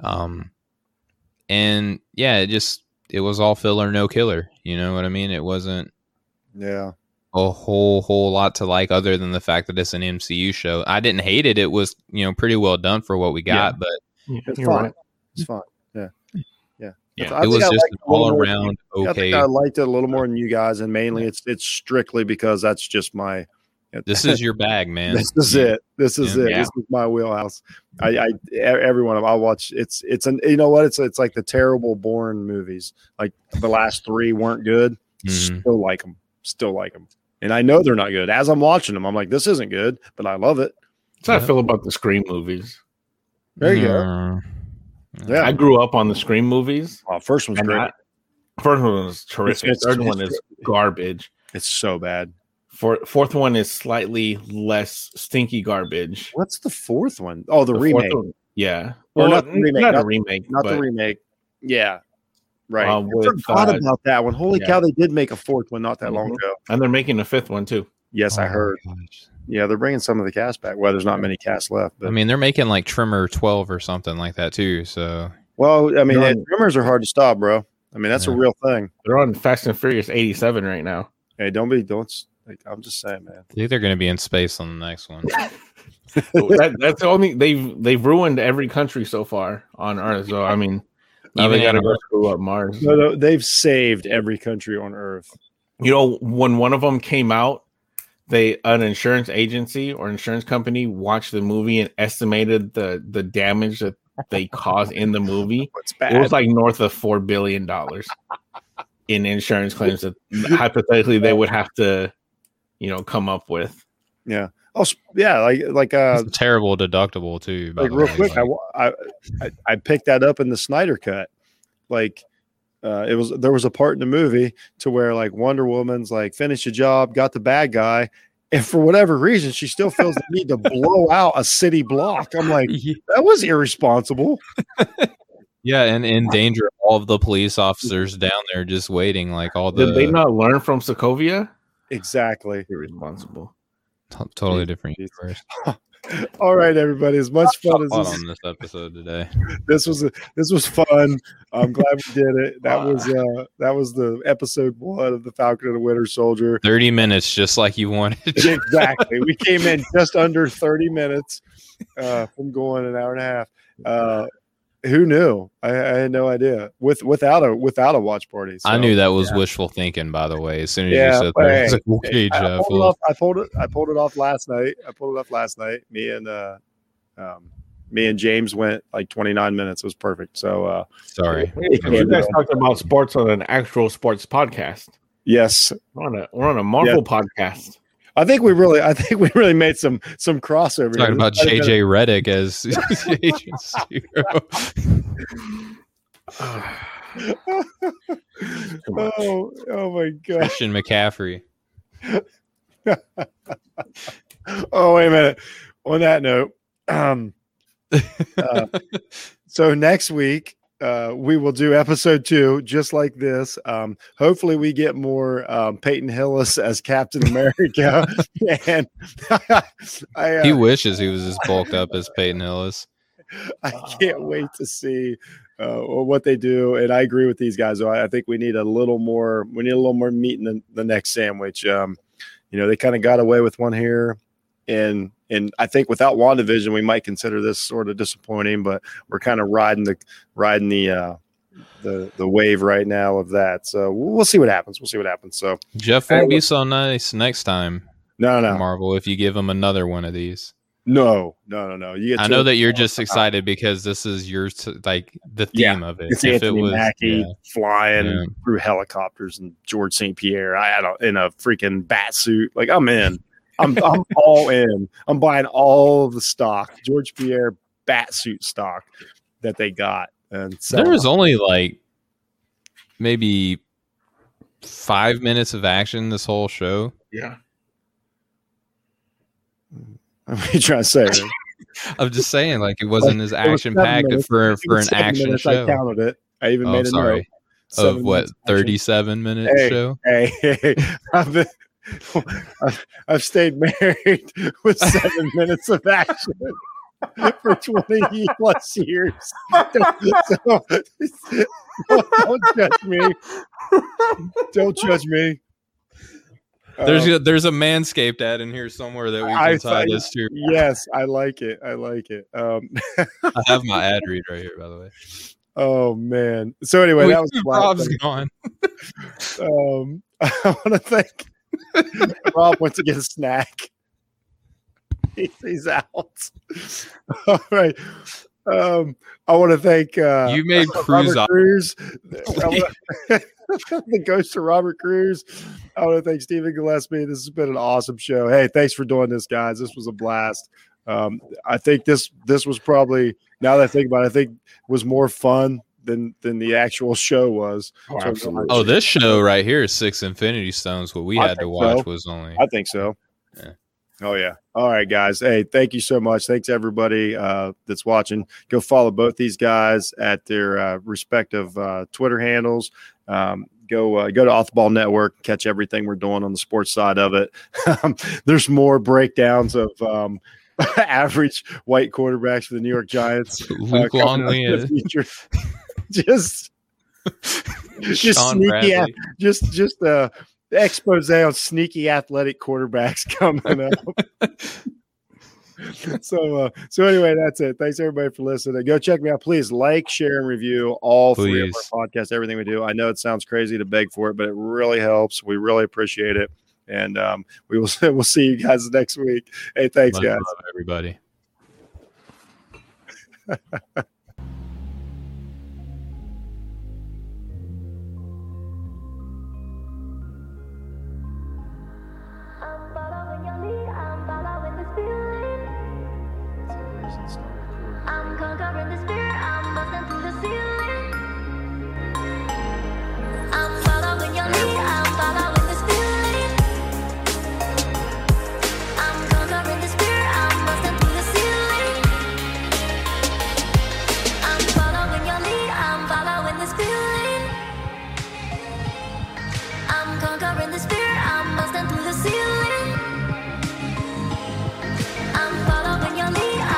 Um, and yeah, it just it was all filler, no killer. You know what I mean? It wasn't Yeah. A whole whole lot to like other than the fact that it's an MCU show. I didn't hate it. It was you know pretty well done for what we got, Yeah. but It's You're fine. right. It's fine. Yeah. Yeah. Yeah. I it was I just liked an it a little all around I okay. think I liked it a little more than you guys, and mainly it's it's strictly because that's just my. This is your bag, man. this is You- it. This is Yeah. it. This is my wheelhouse. I, every one of them I watch. It's it's an you know what it's it's like the terrible Bourne movies. Like the last three weren't good. Mhm. Still like them. Still like them. And I know they're not good. As I'm watching them, I'm like, this isn't good, but I love it. That's how I feel about the Scream movies. There you go. Mm. Yeah. I grew up on the Scream movies. Well, first one's great. I, first one was terrific. It's- Third it's- one is garbage. it's so bad. For, fourth one is slightly less stinky garbage. What's the fourth one? Oh, the, The remake. one- yeah. Or Well, not the remake, Not not- a remake. not but the remake. Yeah. Right. Um, I forgot uh, about that one. Holy yeah. cow, they did make a fourth one not that long Mhm. ago. And they're making a fifth one too. Yes, I Oh, heard. Yeah, they're bringing some of the cast back. Well, there's not many cast left, but I mean, they're making like Trimmer 12 or something like that too. So well, I mean, They're on- rumors are hard to stop, bro. I mean, that's a real thing. They're on Fast and Furious 87 right now. Hey, don't be, don't. Like, I'm just saying, man. I think they're going to be in space on the next one. that, that's the only they've they've ruined every country so far on Earth. So I mean, now Even they got to go screw up Mars. No, no, they've saved every country on Earth. You know, when one of them came out, they an insurance agency or insurance company watched the movie and estimated the the damage that they caused in the movie. It's It was like north of four billion dollars in insurance claims that hypothetically they would have to, you know, come up with. yeah. Oh, s- yeah. Like, like, uh, It's a terrible deductible too. by like the real way. quick, I, Like, I, I, I picked that up in the Snyder cut. Like, uh, it was there was a part in the movie to where like Wonder Woman's like finished the job, got the bad guy, And for whatever reason, she still feels the need to blow out a city block. I'm like, that was irresponsible. Yeah, and endanger all of the police officers down there just waiting, like all the Did they not learn from Sokovia? Exactly. Irresponsible. Totally different universe. All right, everybody. As much fun as this, on this episode today. this was, this was fun. I'm glad we did it. That was uh, that was the episode one of the Falcon and the Winter Soldier. Thirty minutes, just like you wanted. exactly. We came in just under 30 minutes uh, from going an hour and a half. Uh, who knew? I, I had no idea. With without a without a watch party. I knew that was wishful thinking, by the way. As soon as Yeah, you said that, I was hey, like, okay, I, I pulled it off, I pulled it. I pulled it off last night. I pulled it off last night. Me and uh, um, me and James went like 29 minutes. It was perfect. So uh, sorry. Hey, 'cause you guys talked about sports on an actual sports podcast. yes, We're on a we're on a Marvel podcast. I think we really, I think we really made some some crossover. here. Talking about This might have been- JJ Redick as Agent Zero. oh, oh my god. Christian McCaffrey. Oh, wait a minute. On that note, um, uh, so next week uh, we will do episode two, just like this. Um, hopefully, we get more um, Peyton Hillis as Captain America, and I, He uh, wishes he was as bulked up as Peyton Hillis. I can't wait to see uh, what they do. And I agree with these guys. though. I, I think we need a little more. We need a little more meat in the, the next sandwich. Um, you know, they kind of got away with one here, and and I think without Wandavision, we might consider this sort of disappointing. But we're kind of riding the riding the uh, the the wave right now of that. So we'll, see what happens. We'll see what happens. So Jeff won't be so nice next time, no, no, Marvel, if you give him another one of these. no, no, no, no. You get I know that you're just excited because this is your like the theme Yeah, of it. It's If Anthony it was, Mackie yeah. flying Yeah. through helicopters and George St. Pierre. I, I don't in a freaking bat suit. Like I'm in. I'm I'm all in. I'm buying all of the stock, George Pierre bat suit stock that they got. And so there was only like maybe five minutes of action this whole show. Yeah. what are you trying to say? I'm just saying, like it wasn't as action packed for for an action minutes. show. I counted it. I even Oh, made a sorry. note. Seven Of what minutes action. 37 minute Hey. show? Hey, hey, I've, been, I've, stayed married with seven minutes of action for 20 plus years. So, don't, judge me. Don't judge me. There's Um, a, there's a manscaped ad in here somewhere that we can I tie thought- this to. yes, I like it. I like it. Um, I have my ad read right here, by the way. oh man. So anyway, We- that was last gone. Um, I want to thank Rob went to get a snack. He- He's out. All right. Um, I want to thank uh, You made Cruz. Cruz. The ghost of Robert Cruz. I want to thank Stephen Gillespie. This has been an awesome show. Hey, thanks for doing this, guys. This was a blast. Um, I think this this was probably now that I think about it, I think was more fun than than the actual show was. Oh, So- absolutely. Oh, this show right here is Six Infinity Stones. What we I had to watch so. was only. I think so. Yeah. Oh yeah. All right, guys. Hey, thank you so much. Thanks everybody uh, that's watching. Go follow both these guys at their uh, respective uh, Twitter handles. Um, go uh, go to Off the Ball Network. Catch everything we're doing on the sports side of it. Um, There's more breakdowns of um, average white quarterbacks for the New York Giants. uh, Luke coming up Longley in the and future. just just Sean sneaky Bradley. just just uh expose on sneaky athletic quarterbacks coming up. so uh so anyway, that's it. Thanks everybody for listening. Go check me out. Please like, share, and review all three of our podcasts, everything we do. I know it sounds crazy to beg for it, but it really helps. We really appreciate it. And um, we will we'll see you guys next week. Hey, thanks, guys. love, everybody.